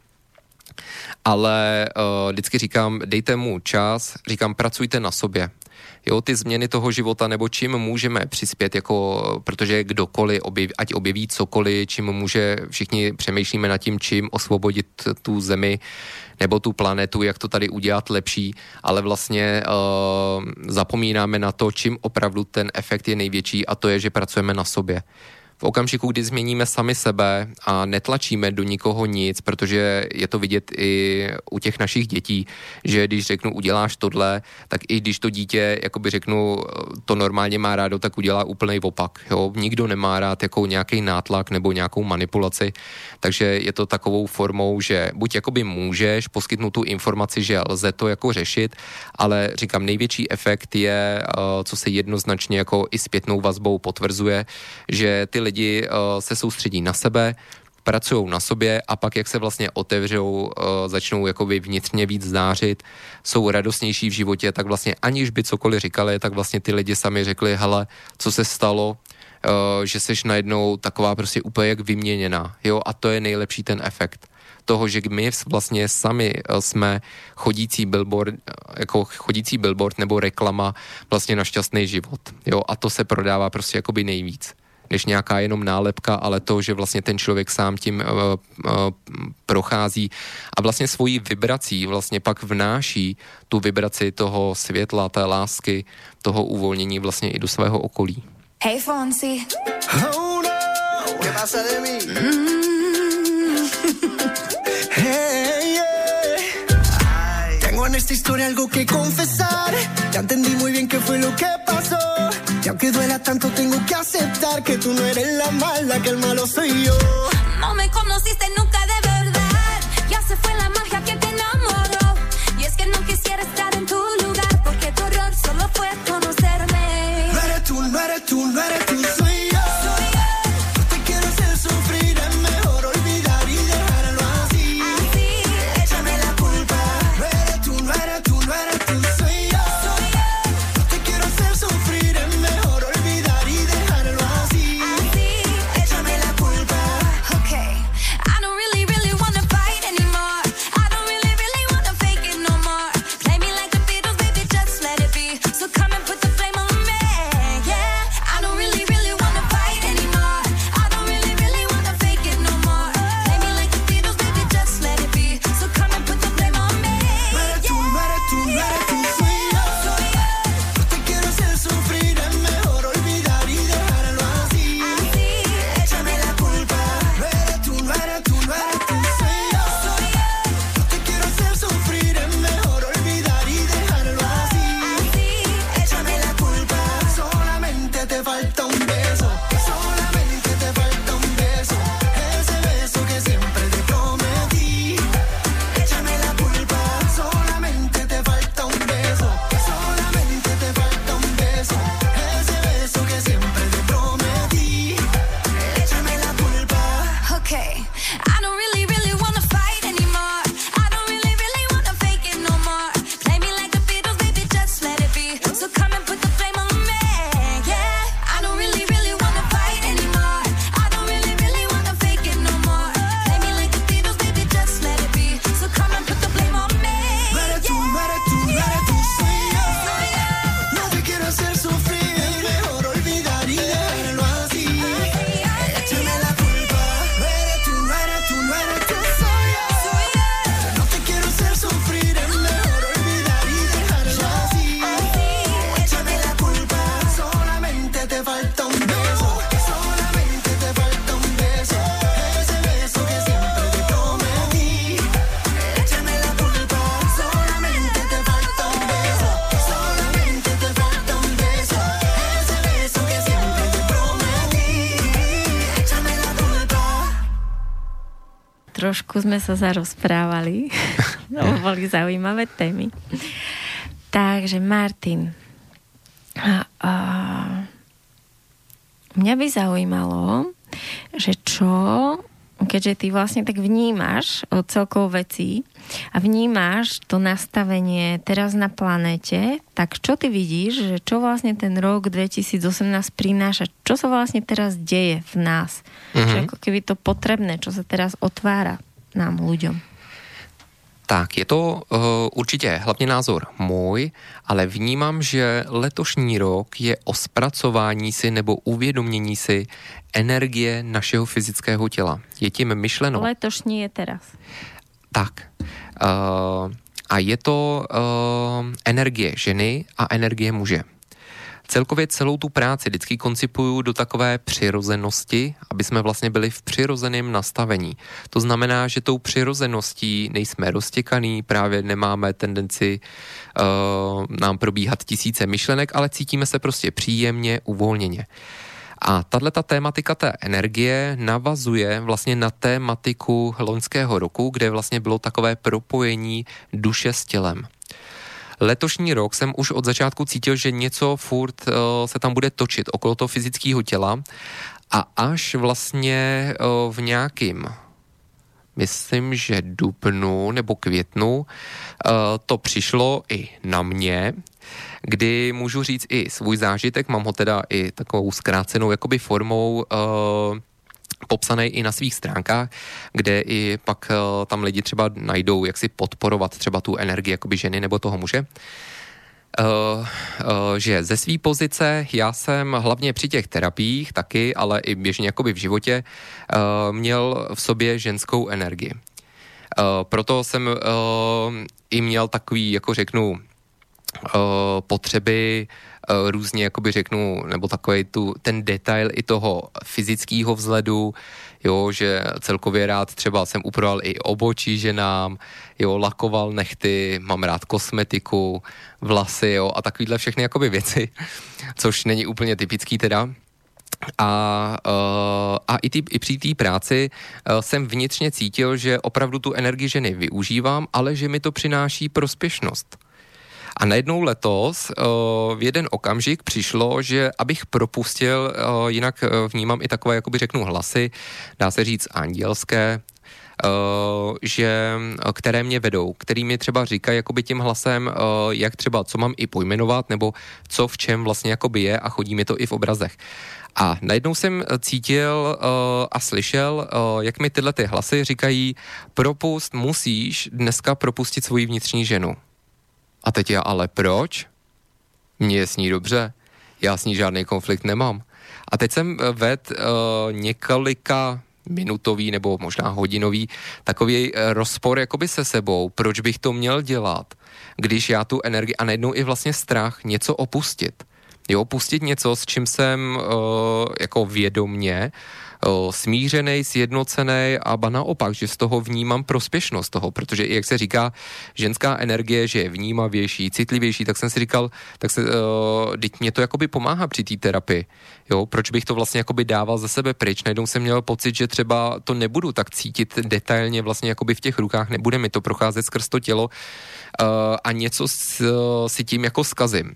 Ale uh, vždycky říkám, dejte mu čas, říkám, pracujte na sobě. Jo, ty změny toho života, nebo čím můžeme přispět, jako, protože kdokoliv, objeví, ať objeví cokoliv, čím může, všichni přemýšlíme nad tím, čím osvobodit tu zemi nebo tu planetu, jak to tady udělat lepší, ale vlastně uh, zapomínáme na to, čím opravdu ten efekt je největší a to je, že pracujeme na sobě v okamžiku, kdy změníme sami sebe a netlačíme do nikoho nic, protože je to vidět i u těch našich dětí, že když řeknu uděláš tohle, tak i když to dítě, jakoby řeknu, to normálně má rádo, tak udělá úplný opak. Jo? Nikdo nemá rád jako nějaký nátlak nebo nějakou manipulaci, takže je to takovou formou, že buď jakoby můžeš poskytnout tu informaci, že lze to jako řešit, ale říkám, největší efekt je, eh, co se jednoznačně jako i zpětnou vazbou potvrzuje, že ty lidi lidi uh, se soustředí na sebe, pracují na sobě a pak, jak se vlastně otevřou, uh, začnou jakoby vnitřně víc zářit, jsou radostnější v životě, tak vlastně aniž by cokoliv říkali, tak vlastně ty lidi sami řekli, hele, co se stalo, uh, že seš najednou taková prostě úplně jak vyměněná, jo, a to je nejlepší ten efekt toho, že my vlastně sami jsme chodící billboard, jako chodící billboard nebo reklama vlastně na šťastný život, jo, a to se prodává prostě jakoby nejvíc než nějaká jenom nálepka, ale to, že vlastně ten člověk sám tím uh, uh, prochází a vlastně svojí vibrací vlastně pak vnáší tu vibraci toho světla, té lásky, toho uvolnění vlastně i do svého okolí. Hey Fonsi. Oh no, ¿qué pasa de mí? Mm. hey, yeah. Tengo en esta historia algo que confesar. Ya entendí muy bien qué fue lo que aunque duela tanto, tengo que aceptar que tú no eres la mala, que el malo soy yo. No me conociste nunca de verdad. Ya se fue la magia que te enamoró. Y es que no quisiera estar en tu lugar, porque tu error solo fue conocerme. No eres tú, no eres tú, no eres tú. Trošku sme sa zarozprávali. no, boli zaujímavé témy. Takže Martin, a, a, mňa by zaujímalo, že čo keďže ty vlastne tak vnímaš celkovo veci a vnímaš to nastavenie teraz na planete, tak čo ty vidíš, že čo vlastne ten rok 2018 prináša, čo sa vlastne teraz deje v nás? Mm-hmm. Čo ako keby to potrebné, čo sa teraz otvára nám ľuďom. Tak, je to uh, určitě hlavně názor můj, ale vnímám, že letošní rok je o zpracování si nebo uvědomění si energie našeho fyzického těla. Je tím myšleno. Letošní je teraz. Tak. Uh, a je to uh, energie ženy a energie muže celkově celou tu práci vždycky koncipuju do takové přirozenosti, aby jsme vlastně byli v přirozeném nastavení. To znamená, že tou přirozeností nejsme roztěkaný, právě nemáme tendenci uh, nám probíhat tisíce myšlenek, ale cítíme se prostě příjemně, uvolněně. A tato tématika té energie navazuje vlastně na tématiku loňského roku, kde vlastně bylo takové propojení duše s tělem. Letošní rok jsem už od začátku cítil, že něco furt uh, se tam bude točit okolo toho fyzického těla. A až vlastně uh, v nějakým myslím, že dubnu nebo květnu uh, to přišlo i na mě, kdy můžu říct i svůj zážitek, mám ho teda i takovou zkrácenou jakoby formou popsaný i na svých stránkách, kde i pak uh, tam lidi třeba najdou, jak si podporovat třeba tu energii jakoby ženy nebo toho muže. Uh, uh, že ze své pozice já jsem hlavně při těch terapiích taky, ale i běžně jakoby v životě uh, měl v sobě ženskou energii. Uh, proto jsem uh, i měl takový, jako řeknu, potřeby uh, různě, jakoby řeknu, nebo takový tu, ten detail i toho fyzického vzhledu, jo, že celkově rád třeba jsem upravoval i obočí ženám, jo, lakoval nechty, mám rád kosmetiku, vlasy, jo, a takovýhle všechny jakoby věci, což není úplně typický teda. A, uh, a i, tý, i při té práci jsem vnitřně cítil, že opravdu tu energii ženy využívám, ale že mi to přináší prospěšnost. A najednou letos uh, v jeden okamžik přišlo, že abych propustil, uh, jinak uh, vnímám i takové, jakoby řeknu, hlasy, dá se říct andělské, že, které mě vedou, který mi třeba říkají jakoby tím hlasem, jak třeba, co mám i pojmenovat, nebo co v čem vlastně jakoby je a chodí mi to i v obrazech. A najednou jsem cítil uh, a slyšel, uh, jak mi tyhle ty hlasy říkají, propust, musíš dneska propustit svoji vnitřní ženu. A teď já ale proč? Mně je s ní dobře, já s ní žádný konflikt nemám. A teď jsem eh, ved uh, několika minutový nebo možná hodinový takový uh, rozpor jakoby se sebou, proč bych to měl dělat, když já tu energii a najednou i vlastně strach něco opustit. Jo, pustit něco, s čím jsem uh, jako vědomně smířený, sjednocený a ba naopak, že z toho vnímám prospěšnost toho, protože jak se říká, ženská energie, že je vnímavější, citlivější, tak jsem si říkal, tak se, uh, teď mě to jakoby pomáhá při té terapii. Jo, proč bych to vlastně jakoby dával ze sebe pryč? Najednou jsem měl pocit, že třeba to nebudu tak cítit detailně vlastně jakoby v těch rukách, nebude mi to procházet skrz to tělo uh, a něco s, uh, si tím jako skazím.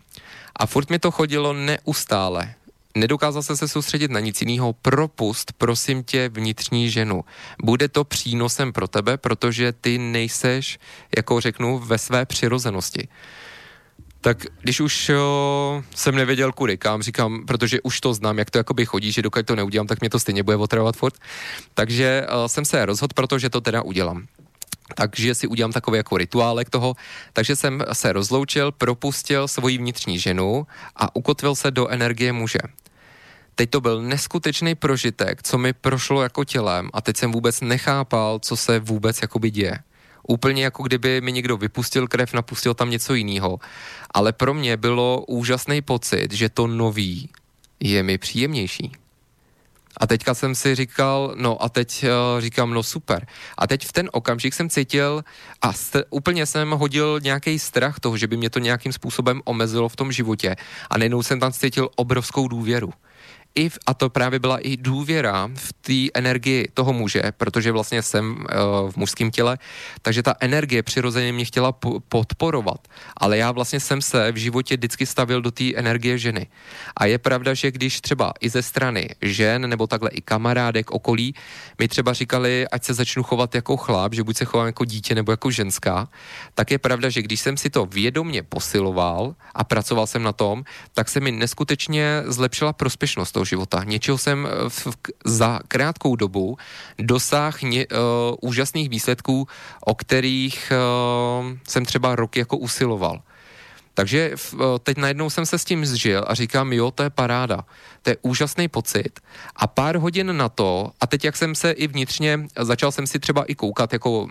A furt mi to chodilo neustále nedokázal se se soustředit na nic jiného, propust, prosím tě, vnitřní ženu. Bude to přínosem pro tebe, protože ty nejseš, jako řeknu, ve své přirozenosti. Tak když už jo, jsem nevěděl kudy kam, říkám, protože už to znám, jak to jakoby chodí, že dokud to neudělám, tak mě to stejně bude otravovat furt. Takže uh, jsem se rozhodl, protože to teda udělám takže si udělám takový jako rituálek toho. Takže jsem se rozloučil, propustil svoji vnitřní ženu a ukotvil se do energie muže. Teď to byl neskutečný prožitek, co mi prošlo jako tělem a teď jsem vůbec nechápal, co se vůbec jakoby děje. Úplně jako kdyby mi někdo vypustil krev, napustil tam něco jiného. Ale pro mě bylo úžasný pocit, že to nový je mi příjemnější. A teďka jsem si říkal, no a teď uh, říkám, no super. A teď v ten okamžik jsem cítil a st- úplně jsem hodil nějaký strach toho, že by mě to nějakým způsobem omezilo v tom životě. A najednou jsem tam cítil obrovskou důvěru i, a to právě byla i důvěra v té energii toho muže, protože vlastně jsem uh, v mužském těle, takže ta energie přirozeně mě chtěla po- podporovat, ale já vlastně jsem se v životě vždycky stavil do té energie ženy. A je pravda, že když třeba i ze strany žen nebo takhle i kamarádek okolí mi třeba říkali, ať se začnu chovat jako chlap, že buď se chovám jako dítě nebo jako ženská, tak je pravda, že když jsem si to vědomně posiloval a pracoval jsem na tom, tak se mi neskutečně zlepšila prospěšnost toho života. Něčeho jsem eh, v, za krátkou dobu dosáhl uh, úžasných výsledků, o kterých uh, jsem třeba rok jako usiloval. Takže teď najednou jsem se s tím zžil a říkám, jo, to je paráda, to je úžasný pocit. A pár hodin na to, a teď jak jsem se i vnitřně, začal jsem si třeba i koukat jako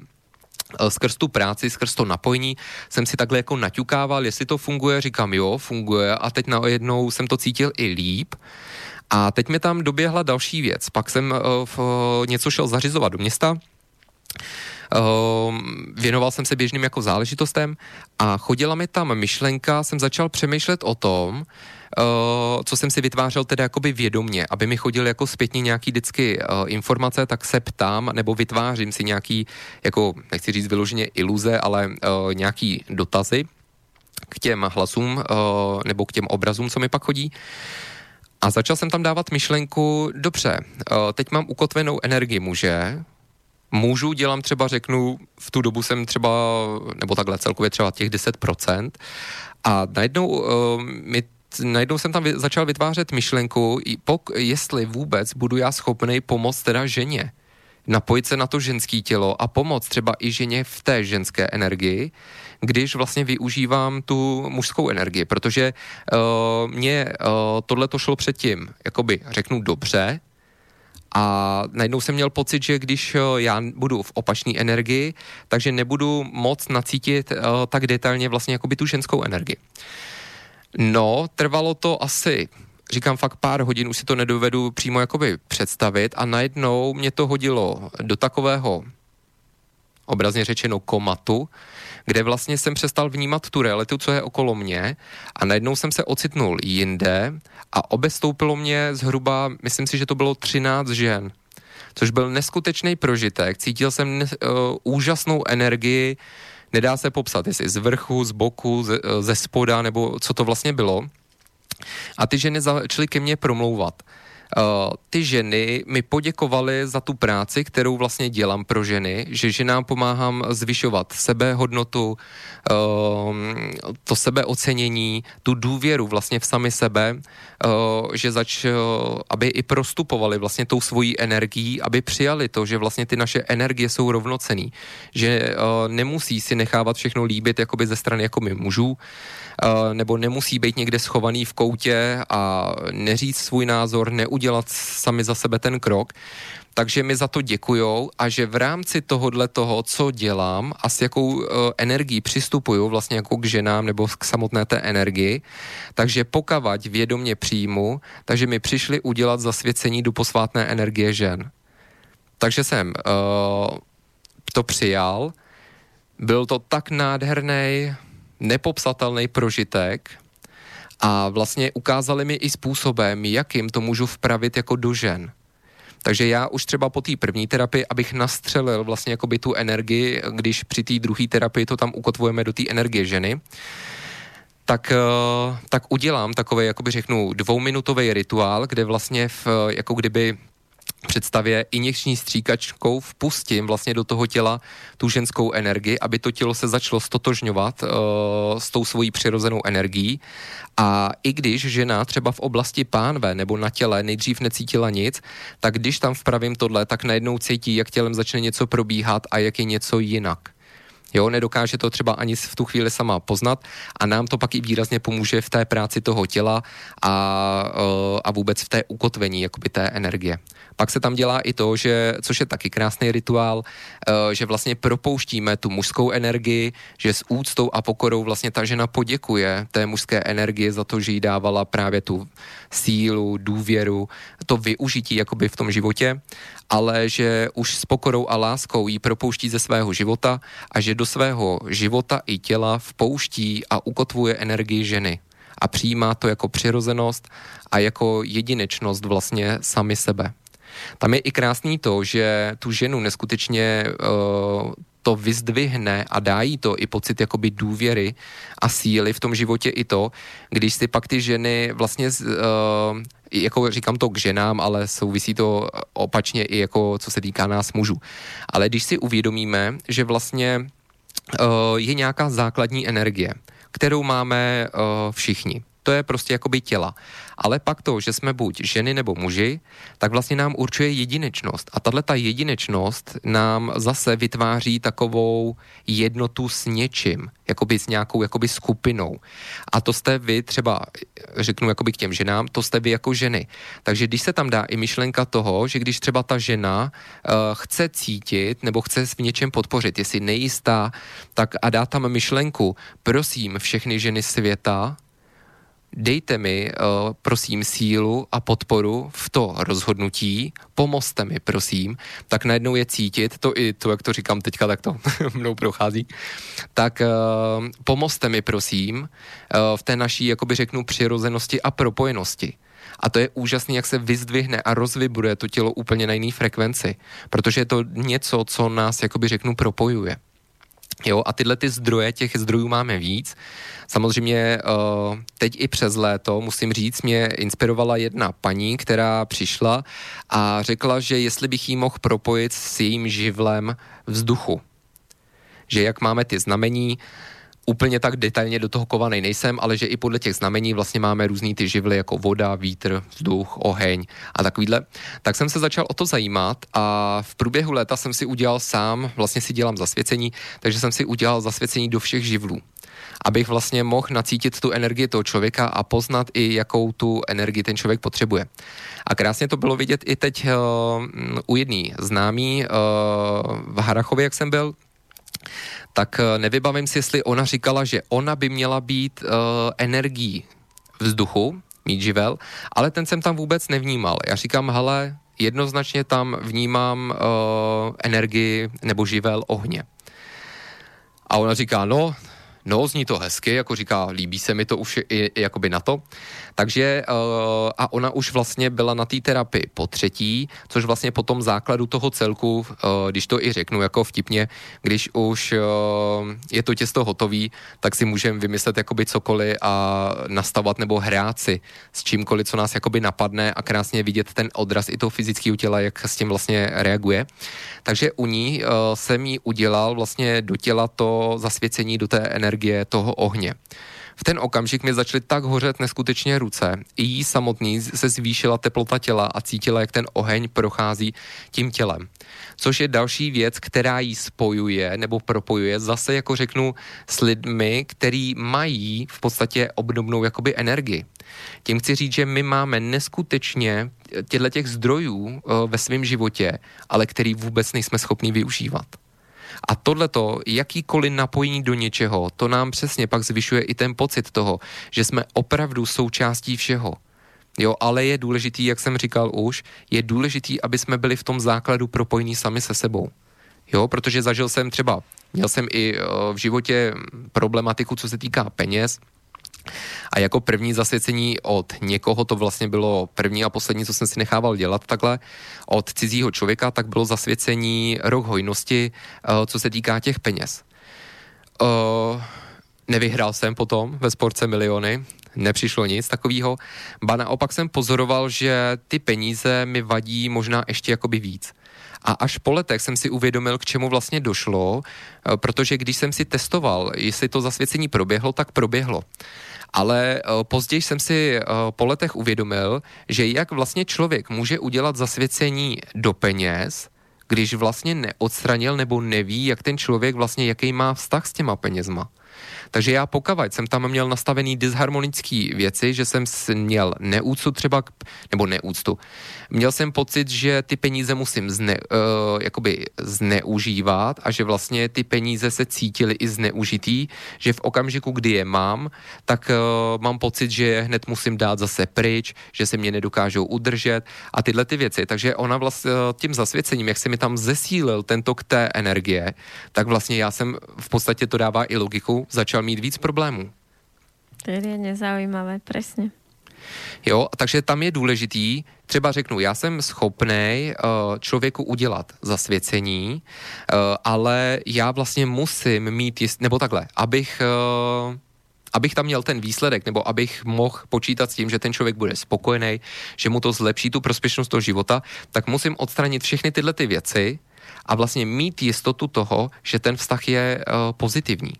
skrz tu práci, skrz to napojení jsem si takhle jako naťukával, jestli to funguje, říkám jo, funguje a teď najednou jsem to cítil i líp. A teď mi tam doběhla další věc. Pak jsem uh, v, uh, něco šel zařizovat do města, Uh, věnoval jsem se běžným jako záležitostem a chodila mi tam myšlenka, jsem začal přemýšlet o tom, uh, co jsem si vytvářel teda jakoby vědomně, aby mi chodili jako zpětně nějaký vždycky informace, tak se ptám nebo vytvářím si nějaký, jako nechci říct vyloženě iluze, ale nějaký dotazy k těm hlasům nebo k těm obrazům, co mi pak chodí. A začal jsem tam dávat myšlenku, dobře, uh, teď mám ukotvenou energii muže, můžu, dělám třeba, řeknu, v tu dobu jsem třeba, nebo takhle celkově třeba těch 10%, a najednou uh, mi najednou jsem tam začal vytvářet myšlenku, pok, jestli vůbec budu já schopný pomoct teda ženě. Napojit se na to ženské tělo a pomoct třeba i ženě v té ženské energii, když vlastně využívám tu mužskou energii, protože uh, mě uh, tohle to šlo předtím, jakoby řeknu dobře, a najednou jsem měl pocit, že když já budu v opačné energii, takže nebudu moc nacítit uh, tak detailně vlastně jakoby tu ženskou energii. No, trvalo to asi říkám fakt pár hodin, už si to nedovedu přímo jakoby představit a najednou mě to hodilo do takového obrazně řečeno komatu, kde vlastně jsem přestal vnímat tu realitu, co je okolo mě a najednou jsem se ocitnul jinde a obestoupilo mě zhruba, myslím si, že to bylo 13 žen, což byl neskutečný prožitek. Cítil jsem uh, úžasnou energii, nedá se popsat, jestli z vrchu, z boku, ze, ze spoda, nebo co to vlastně bylo. A ty ženy začaly ke mně promlouvat. Uh, ty ženy mi poděkovaly za tu práci, kterou vlastně dělám pro ženy, že ženám pomáhám zvyšovat sebehodnotu, uh, to sebeocenění, tu důvěru vlastně v sami sebe, uh, že zač, aby i prostupovali vlastně tou svojí energií, aby přijali to, že vlastně ty naše energie jsou rovnocený, že nemusí si nechávat všechno líbit jakoby ze strany jako my mužů, nebo nemusí být někde schovaný v koutě a neříct svůj názor, neudělat sami za sebe ten krok. Takže mi za to děkujou a že v rámci tohohle toho, co dělám a s jakou uh, energií přistupuju vlastně jako k ženám nebo k samotné té energii, takže pokavať vědomě přijmu, takže mi přišli udělat zasvěcení do posvátné energie žen. Takže jsem uh, to přijal, byl to tak nádherný, nepopsatelný prožitek a vlastně ukázali mi i způsobem, jakým to můžu vpravit jako do žen. Takže já už třeba po té první terapii, abych nastřelil vlastně jako by tu energii, když při té druhé terapii to tam ukotvujeme do té energie ženy, tak, eh, tak udělám takový, jakoby řeknu, dvouminutový rituál, kde vlastně v, jako kdyby představě injekční stříkačkou vpustím vlastně do toho těla tu ženskou energii, aby to tělo se začalo stotožňovat uh, s tou svojí přirozenou energií. A i když žena třeba v oblasti pánve nebo na těle nejdřív necítila nic, tak když tam vpravím tohle, tak najednou cítí, jak tělem začne něco probíhat a jak je něco jinak. Jo, nedokáže to třeba ani v tu chvíli sama poznat a nám to pak i výrazně pomůže v té práci toho těla a, eh, a vůbec v té ukotvení jakoby té energie. Pak se tam dělá i to, že, což je taky krásný rituál, eh, že vlastně propouštíme tu mužskou energii, že s úctou a pokorou vlastně ta žena poděkuje té mužské energii za to, že jí dávala právě tu sílu, důvěru, to využití jakoby v tom životě, ale že už s pokorou a láskou jí propouští ze svého života a že do svého života i těla vpouští a ukotvuje energii ženy a přijímá to jako přirozenost a jako jedinečnost vlastně sami sebe. Tam je i krásný to, že tu ženu neskutečně uh, to vyzdvihne a dá jí to i pocit jakoby důvěry a síly v tom životě i to, když si pak ty ženy vlastně, uh, jako říkám to k ženám, ale souvisí to opačně i jako co se týká nás mužů. Ale když si uvědomíme, že vlastně uh, je nějaká základní energie, kterou máme uh, všichni to je prostě jakoby těla. Ale pak to, že jsme buď ženy nebo muži, tak vlastně nám určuje jedinečnost. A tahle ta jedinečnost nám zase vytváří takovou jednotu s něčím, jakoby s nějakou jakoby skupinou. A to jste vy třeba, řeknu jakoby k těm ženám, to jste vy jako ženy. Takže když se tam dá i myšlenka toho, že když třeba ta žena uh, chce cítit nebo chce v něčem podpořit, jestli nejistá, tak a dá tam myšlenku, prosím všechny ženy světa, dejte mi, uh, prosím, sílu a podporu v to rozhodnutí, pomozte mi, prosím, tak najednou je cítit, to i to, jak to říkám teďka, tak to mnou prochází, tak uh, pomozte mi, prosím, uh, v té naší, jakoby řeknu, přirozenosti a propojenosti. A to je úžasný, jak se vyzdvihne a rozvibruje to tělo úplně na jiný frekvenci, protože je to něco, co nás, jakoby řeknu, propojuje. Jo, a tyhle ty zdroje, těch zdrojů máme víc. Samozřejmě eh, teď i přes léto, musím říct, mě inspirovala jedna paní, která přišla a řekla, že jestli bych jí mohl propojit s jejím živlem vzduchu. Že jak máme ty znamení, úplně tak detailně do toho kovaný nejsem, ale že i podle těch znamení vlastně máme různý ty živly jako voda, vítr, vzduch, oheň a takovýhle. Tak jsem se začal o to zajímat a v průběhu léta jsem si udělal sám, vlastně si dělám zasvěcení, takže jsem si udělal zasvěcení do všech živlů abych vlastně mohl nacítit tu energii toho člověka a poznat i, jakou tu energii ten člověk potřebuje. A krásně to bylo vidět i teď uh, u jedný známý uh, v Harachově, jak jsem byl, tak uh, nevybavím si, jestli ona říkala, že ona by měla být uh, energií vzduchu, mít živel, ale ten jsem tam vůbec nevnímal. Já říkám, hele, jednoznačně tam vnímám uh, energii nebo živel ohně. A ona říká, no, No, zní to hezky, jako říká, líbí se mi to už i, i jakoby na to. Takže uh, a ona už vlastně byla na té terapii po třetí, což vlastně po tom základu toho celku, uh, když to i řeknu jako vtipně, když už uh, je to těsto hotový, tak si můžeme vymyslet jakoby cokoliv a nastavovat nebo hrát si s čímkoliv, co nás jakoby napadne a krásně vidět ten odraz i toho fyzického těla, jak s tím vlastně reaguje. Takže u ní jsem jí udělal vlastně do těla to zasvěcení do té energie toho ohně. V ten okamžik mi začaly tak hořet neskutečně ruce. I jí samotný se zvýšila teplota těla a cítila, jak ten oheň prochází tím tělem. Což je další věc, která jí spojuje nebo propojuje zase, jako řeknu, s lidmi, který mají v podstatě obdobnou jakoby energii. Tím chci říct, že my máme neskutečně těchto těch zdrojů eh, ve svém životě, ale který vůbec nejsme schopni využívat. A tohleto, jakýkoliv napojení do něčeho, to nám přesně pak zvyšuje i ten pocit toho, že jsme opravdu součástí všeho. Jo, ale je důležitý, jak jsem říkal už, je důležitý, aby jsme byli v tom základu propojení sami se sebou. Jo, protože zažil jsem třeba, měl jsem i eh, v životě problematiku, co se týká peněz, a jako první zasvěcení od někoho, to vlastně bylo první a poslední, co jsem si nechával dělat takhle, od cizího člověka, tak bylo zasvěcení rok hojnosti, eh, co se týká těch peněz. Uh, nevyhrál jsem potom ve sportce miliony, nepřišlo nic takového. Ba naopak jsem pozoroval, že ty peníze mi vadí možná ještě jakoby víc. A až po letech jsem si uvědomil, k čemu vlastně došlo, eh, protože když jsem si testoval, jestli to zasvěcení proběhlo, tak proběhlo. Ale uh, později jsem si uh, po letech uvědomil, že jak vlastně člověk může udělat zasvěcení do peněz, když vlastně neodstranil nebo neví, jak ten člověk vlastně, jaký má vztah s těma penězma. Takže já pokavať jsem tam měl nastavený disharmonický věci, že jsem měl neúctu třeba, nebo neúctu. Měl jsem pocit, že ty peníze musím zne, uh, jakoby zneužívat a že vlastně ty peníze se cítily i zneužitý, že v okamžiku, kdy je mám, tak uh, mám pocit, že je hned musím dát zase pryč, že se mě nedokážou udržet a tyhle ty věci. Takže ona vlastně tím zasvěcením, jak se mi tam zesílil ten tok té energie, tak vlastně já jsem v podstatě to dává i logiku, začal mít víc problémů. To je nezaujímavé, přesně. Jo, takže tam je důležitý, třeba řeknu, já jsem schopný uh, člověku udělat zasvěcení, uh, ale já vlastně musím mít, jist, nebo takhle, abych uh, abych tam měl ten výsledek, nebo abych mohl počítat s tím, že ten člověk bude spokojený, že mu to zlepší tu prospěšnost toho života, tak musím odstranit všechny tyhle ty věci a vlastně mít jistotu toho, že ten vztah je uh, pozitivní.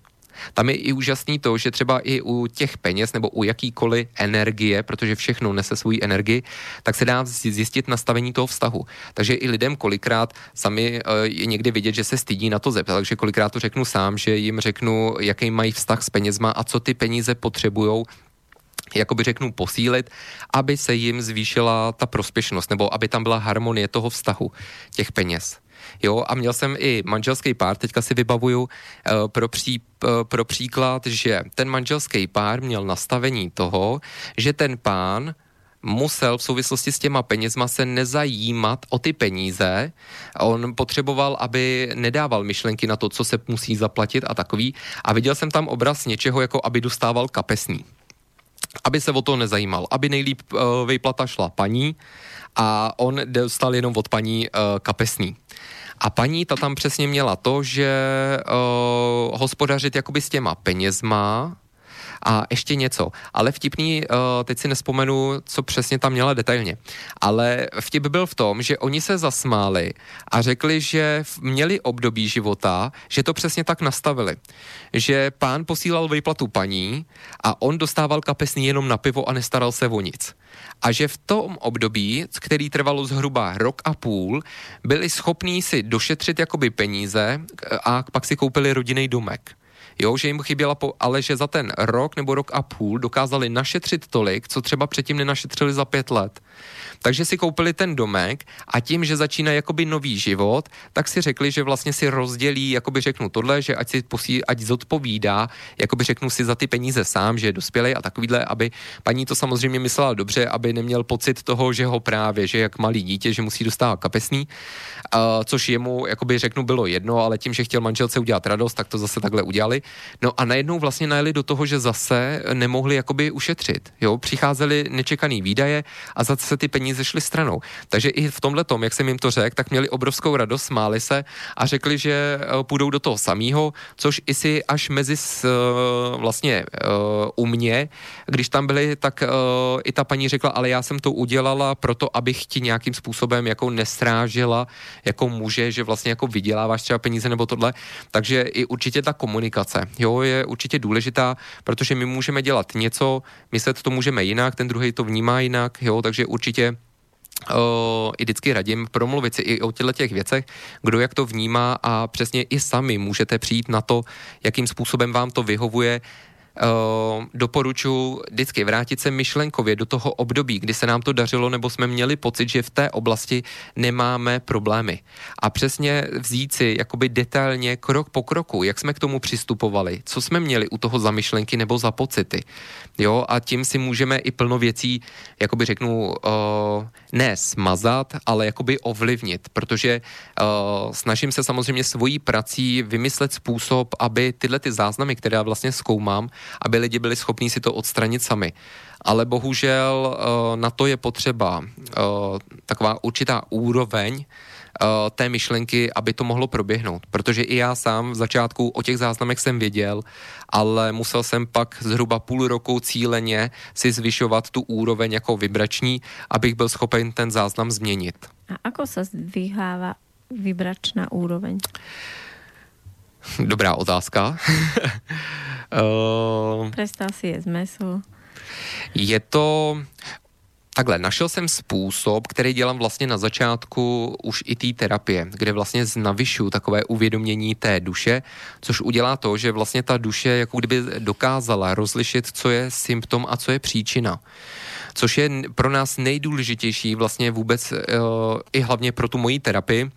Tam je i úžasný to, že třeba i u těch peněz nebo u jakýkoliv energie, protože všechno nese svou energii, tak se dá zjistit nastavení toho vztahu. Takže i lidem kolikrát sami eh, je někdy vidět, že se stydí na to zeptat, takže kolikrát to řeknu sám, že jim řeknu, jaký mají vztah s penězma a co ty peníze potřebují jakoby řeknu posílit, aby se jim zvýšila ta prospěšnost, nebo aby tam byla harmonie toho vztahu těch peněz. Jo, a měl jsem i manželský pár, teďka si vybavuju uh, pro, pří, uh, pro příklad, že ten manželský pár měl nastavení toho, že ten pán musel v souvislosti s těma penězma se nezajímat o ty peníze. On potřeboval, aby nedával myšlenky na to, co se musí zaplatit a takový. A viděl jsem tam obraz něčeho, jako aby dostával kapesný. Aby se o to nezajímal. Aby nejlíp uh, vyplata šla paní a on dostal jenom od paní uh, kapesný. A paní ta tam přesně měla to, že uh, hospodařit jakoby s těma penězma, a ještě něco, ale vtipný, uh, teď si nespomenu, co přesně tam měla detailně, ale vtip byl v tom, že oni se zasmáli a řekli, že měli období života, že to přesně tak nastavili. Že pán posílal výplatu paní a on dostával kapesný jenom na pivo a nestaral se o nic a že v tom období, který trvalo zhruba rok a půl, byli schopní si došetřit jakoby peníze a pak si koupili rodinný domek. Jo, že jim chyběla, po, ale že za ten rok nebo rok a půl dokázali našetřit tolik, co třeba předtím nenašetřili za pět let. Takže si koupili ten domek a tím, že začíná jakoby nový život, tak si řekli, že vlastně si rozdělí, jakoby řeknu tohle, že ať si posí, ať zodpovídá, jakoby řeknu si za ty peníze sám, že je dospělý a takovýhle, aby paní to samozřejmě myslela dobře, aby neměl pocit toho, že ho právě, že jak malý dítě, že musí dostávat kapesný, uh, což jemu, jakoby řeknu, bylo jedno, ale tím, že chtěl manželce udělat radost, tak to zase takhle udělali. No a najednou vlastně najeli do toho, že zase nemohli jakoby ušetřit. Jo, přicházely nečekaný výdaje a zase ty peníze šly stranou. Takže i v tomhle tom, jak jsem jim to řekl, tak měli obrovskou radost, smáli se a řekli, že eh, půjdou do toho samého, což i si až mezi eh, vlastně uh, u mě, když tam byli, tak i ta paní řekla, ale já jsem to udělala proto, abych ti nějakým způsobem jako nestrážila jako muže, že vlastně jako vyděláváš třeba peníze nebo tohle. Takže i určitě ta komunikace jo, je určitě důležitá, protože my můžeme dělat něco, myslet to můžeme jinak, ten druhý to vnímá jinak, jo, takže určitě Uh, i vždycky radím promluvit si i o těchto těch věcech, kdo jak to vnímá a přesně i sami můžete přijít na to, jakým způsobem vám to vyhovuje, doporučuji vždycky vrátit se myšlenkově do toho období, kdy se nám to dařilo, nebo jsme měli pocit, že v té oblasti nemáme problémy. A přesně vzít si jakoby detailně krok po kroku, jak jsme k tomu přistupovali, co jsme měli u toho za myšlenky nebo za pocity. Jo, a tím si můžeme i plno věcí, jakoby řeknu, uh, ne smazat, ale jakoby ovlivnit, protože uh, snažím se samozřejmě svojí prací vymyslet způsob, aby tyhle ty záznamy, které já vlastně zkoumám, aby lidi byli schopní si to odstranit sami. Ale bohužel uh, na to je potřeba uh, taková určitá úroveň, té myšlenky, aby to mohlo proběhnout. Protože i já sám v začátku o těch záznamech jsem věděl, ale musel jsem pak zhruba půl roku cíleně si zvyšovat tu úroveň jako vibrační, abych byl schopen ten záznam změnit. A ako se zdvíhává vibračná úroveň? Dobrá otázka. uh, Prestal si je meso. Je to, Takhle, našel jsem způsob, který dělám vlastně na začátku už i té terapie, kde vlastně znavyšu takové uvědomění té duše, což udělá to, že vlastně ta duše jako kdyby dokázala rozlišit, co je symptom a co je příčina. Což je pro nás nejdůležitější vlastně vůbec uh, i hlavně pro tu moji terapii,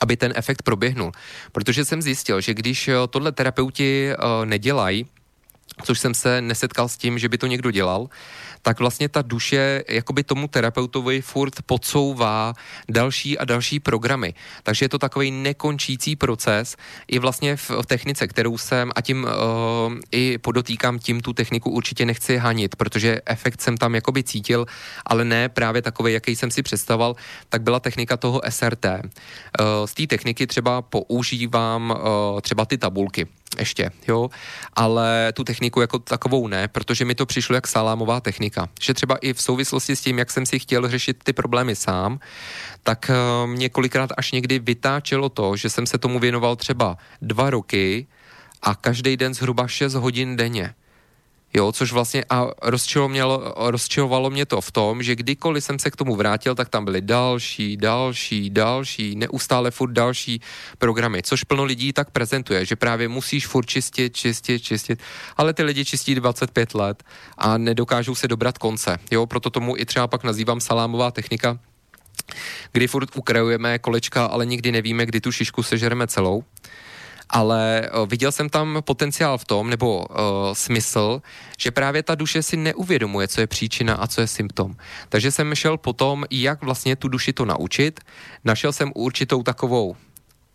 aby ten efekt proběhnul. Protože jsem zjistil, že když tohle terapeuti uh, nedělají, což jsem se nesetkal s tím, že by to někdo dělal, tak vlastně ta duše jakoby tomu terapeutovi furt podsouvá další a další programy. Takže je to takový nekončící proces i vlastně v, technice, kterou jsem a tím uh, i podotýkám, tím tu techniku určitě nechci hanit, protože efekt jsem tam jakoby cítil, ale ne právě takový, jaký jsem si představoval, tak byla technika toho SRT. Uh, z té techniky třeba používám uh, třeba ty tabulky ještě, jo, ale tu techniku jako takovou ne, protože mi to přišlo jak salámová technika. Že třeba i v souvislosti s tím, jak jsem si chtěl řešit ty problémy sám, tak eh, mě kolikrát až někdy vytáčelo to, že jsem se tomu věnoval třeba dva roky a každý den zhruba 6 hodin denně. Jo, což vlastně a rozčilovalo, rozčilovalo mě to v tom, že kdykoliv jsem se k tomu vrátil, tak tam byly další, další, další, neustále furt další programy, což plno lidí tak prezentuje, že právě musíš furt čistit, čistit, čistit, ale ty lidi čistí 25 let a nedokážou se dobrat konce. Jo, proto tomu i třeba pak nazývám salámová technika, kdy furt ukrajujeme kolečka, ale nikdy nevíme, kdy tu šišku sežereme celou ale eh, viděl jsem tam potenciál v tom, nebo uh, smysl, že právě ta duše si neuvědomuje, co je příčina a co je symptom. Takže jsem šel potom, jak vlastně tu duši to naučit. Našel jsem určitou takovou,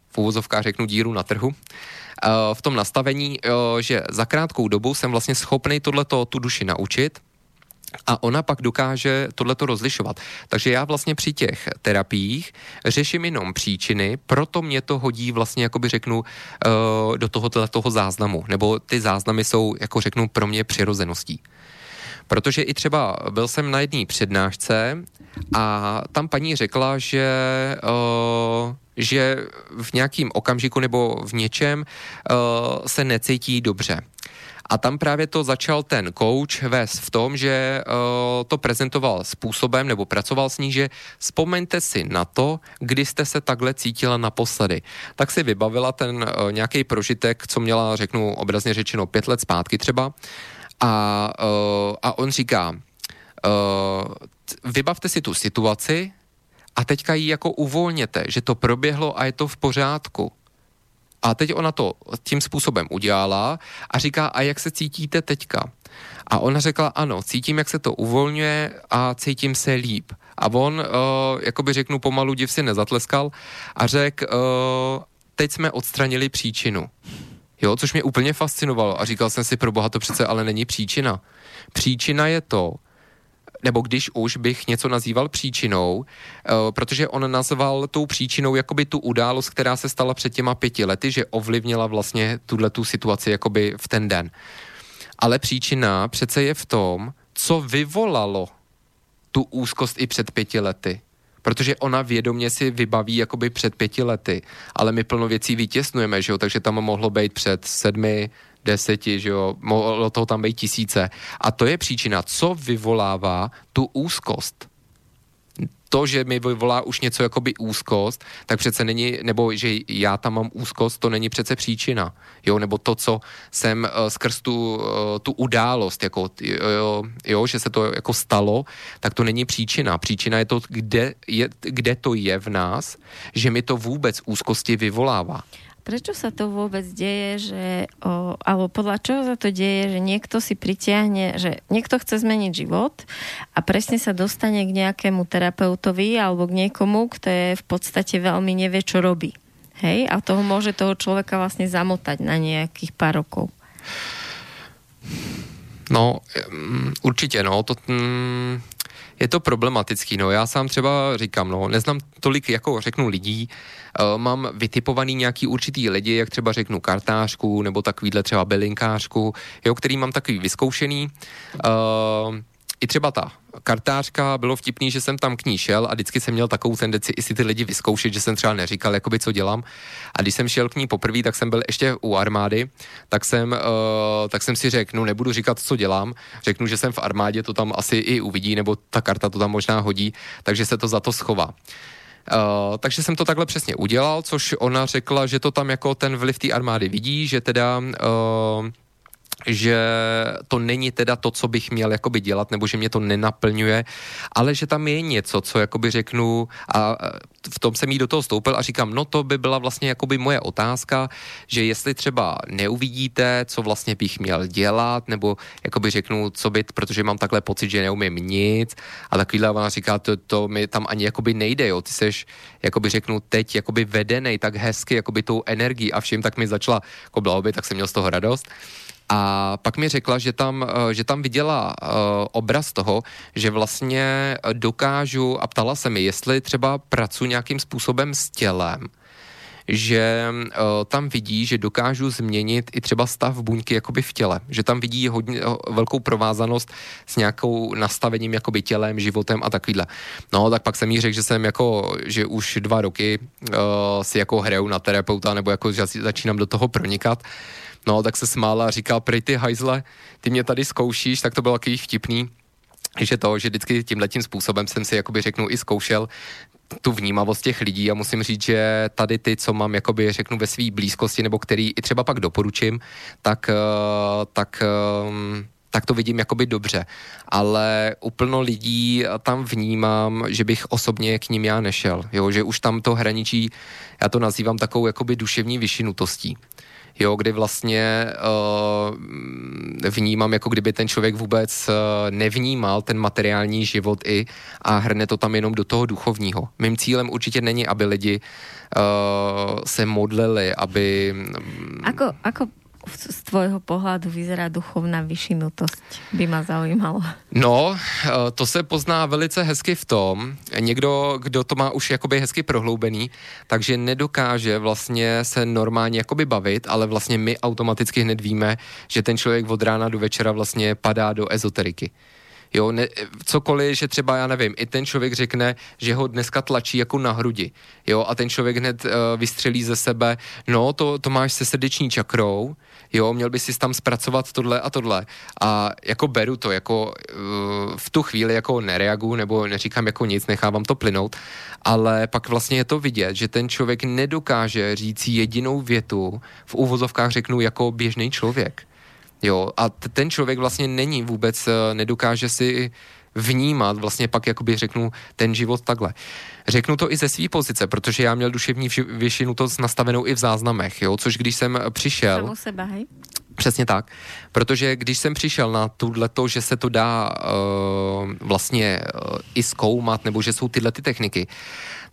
v úvozovkách řeknu, díru na trhu, eh, v tom nastavení, že za krátkou dobu jsem vlastně schopný tohleto tu duši naučit, a ona pak dokáže tohleto rozlišovat. Takže já vlastně při těch terapiích řeším jenom příčiny, proto mě to hodí vlastně, jakoby řeknu, eh, do toho, toho záznamu. Nebo ty záznamy jsou, jako řeknu, pro mě přirozeností. Protože i třeba byl jsem na jedné přednášce a tam paní řekla, že, uh, že v nějakým okamžiku nebo v něčem uh, se necítí dobře. A tam právě to začal ten coach vést v tom, že uh, to prezentoval způsobem nebo pracoval s ní, že vzpomeňte si na to, kdy jste se takhle cítila naposledy. Tak si vybavila ten uh, nějaký prožitek, co měla, řeknu obrazně řečeno, pět let zpátky třeba. A, uh, a on říká, uh, vybavte si tu situaci a teďka ji jako uvolněte, že to proběhlo a je to v pořádku. A teď ona to tím způsobem udělala a říká, a jak se cítíte teďka? A ona řekla, ano, cítím, jak se to uvolňuje a cítím se líp. A on, uh, jakoby řeknu pomalu, div si nezatleskal a řekl, uh, teď jsme odstranili příčinu. Jo, což mě úplně fascinovalo a říkal jsem si, pro boha to přece ale není příčina. Příčina je to, nebo když už bych něco nazýval příčinou, uh, protože on nazval tou příčinou jakoby tu událost, která se stala před těma pěti lety, že ovlivnila vlastně tuhle tu situaci jakoby v ten den. Ale příčina přece je v tom, co vyvolalo tu úzkost i před pěti lety. Protože ona vědomě si vybaví jakoby před pěti lety, ale my plno věcí vytěsnujeme, že jo? takže tam mohlo být před sedmi, deseti, že jo, mohlo toho tam být tisíce. A to je příčina, co vyvolává tu úzkost to, že mi vyvolá už něco jakoby úzkost, tak přece není, nebo že já tam mám úzkost, to není přece příčina. Jo, nebo to, co jsem uh, skrz tu, uh, tu událost, jako, jo, jo, že se to jako stalo, tak to není příčina. Příčina je to, kde, je, kde to je v nás, že mi to vůbec úzkosti vyvolává. Prečo sa to vôbec deje, že, o, alebo podľa čoho sa to deje, že niekto si pritiahne, že niekto chce zmeniť život a presne sa dostane k nejakému terapeutovi alebo k niekomu, kto je v podstate veľmi nevie, čo robí. Hej? A toho môže toho človeka vlastne zamotať na nejakých pár rokov. No, určitě, no, to, mm, je to problematický, no, já sám třeba říkám, no, neznám tolik, jako řeknu lidí, uh, mám vytipovaný nějaký určitý lidi, jak třeba řeknu kartářku, nebo takovýhle třeba belinkářku, jo, který mám takový vyzkoušený, uh, i třeba ta kartářka, bylo vtipný, že jsem tam k ní šel a vždycky jsem měl takovou tendenci i si ty lidi vyzkoušet, že jsem třeba neříkal, jakoby, co dělám. A když jsem šel k ní poprvé, tak jsem byl ještě u armády, tak jsem, uh, tak jsem si řekl, no nebudu říkat, co dělám, řeknu, že jsem v armádě, to tam asi i uvidí, nebo ta karta to tam možná hodí, takže se to za to schová. Uh, takže jsem to takhle přesně udělal, což ona řekla, že to tam jako ten vliv té armády vidí, že teda uh, že to není teda to, co bych měl jakoby dělat, nebo že mě to nenaplňuje, ale že tam je něco, co jakoby řeknu a v tom jsem jí do toho stoupil a říkám, no to by byla vlastně jakoby moje otázka, že jestli třeba neuvidíte, co vlastně bych měl dělat, nebo jakoby řeknu, co byt, protože mám takhle pocit, že neumím nic a takovýhle ona říká, to, to mi tam ani jakoby nejde, jo, ty seš, jakoby řeknu, teď jakoby vedenej tak hezky, jakoby tou energií a vším, tak mi začala jako blahoby, tak jsem měl z toho radost. A pak mi řekla, že tam, eh, že tam viděla uh, obraz toho, že vlastně dokážu, a ptala se mi, jestli třeba pracuji nějakým způsobem s tělem, že uh, tam vidí, že dokážu změnit i třeba stav buňky jakoby v těle, že tam vidí hodně uh, velkou provázanost s nějakou nastavením jakoby tělem, životem a takovýhle. No, tak pak jsem jí řekl, že jsem jako, že už dva roky uh, si jako hraju na terapeuta, nebo jako že začínám do toho pronikat, No, tak se smála a říkal, prej ty hajzle, ty mě tady zkoušíš, tak to bylo takový vtipný, že to, že vždycky tímhle tím způsobem jsem si jakoby řeknu i zkoušel tu vnímavost těch lidí a musím říct, že tady ty, co mám jakoby řeknu ve své blízkosti nebo který i třeba pak doporučím, tak, eh, tak ehm, tak to vidím jakoby dobře. Ale úplno lidí tam vnímám, že bych osobně k ním já nešel. Jo? Že už tam to hraničí, já to nazývám takovou jakoby duševní vyšinutostí jo, kdy vlastně uh, vnímám, jako kdyby ten člověk vůbec uh, nevnímal ten materiální život i a hrne to tam jenom do toho duchovního. Mým cílem určitě není, aby lidi uh, se modlili, aby... Ako, ako z tvojho pohľadu vyzerá duchovná vyšinutosť, by ma zaujímalo. No, eh, to se pozná velice hezky v tom, někdo, kdo to má už jakoby hezky prohloubený, takže nedokáže vlastně se normálně jakoby bavit, ale vlastně my automaticky hned víme, že ten člověk od rána do večera vlastně padá do ezoteriky. Jo, ne, cokoliv, že třeba, já nevím, i ten člověk řekne, že ho dneska tlačí jako na hrudi, jo, a ten člověk hned uh, vystřelí ze sebe, no, to, to máš se srdeční čakrou, jo, měl by si tam zpracovat tohle a tohle. A jako beru to, jako uh, v tu chvíli jako nereaguju nebo neříkám jako nic, nechávám to plynout, ale pak vlastně je to vidět, že ten člověk nedokáže říct jedinou větu, v úvozovkách řeknu jako běžný člověk. Jo, a t- ten člověk vlastně není vůbec, uh, nedokáže si vnímat vlastně pak, jakoby řeknu, ten život takhle. Řeknu to i ze své pozice, protože já měl duševní vyšinutost nastavenou i v záznamech, jo, což když jsem přišel... Samu seba, hej? Přesně tak. Protože když jsem přišel na to, že se to dá uh, vlastně uh, i zkoumat, nebo že jsou tyhle ty techniky,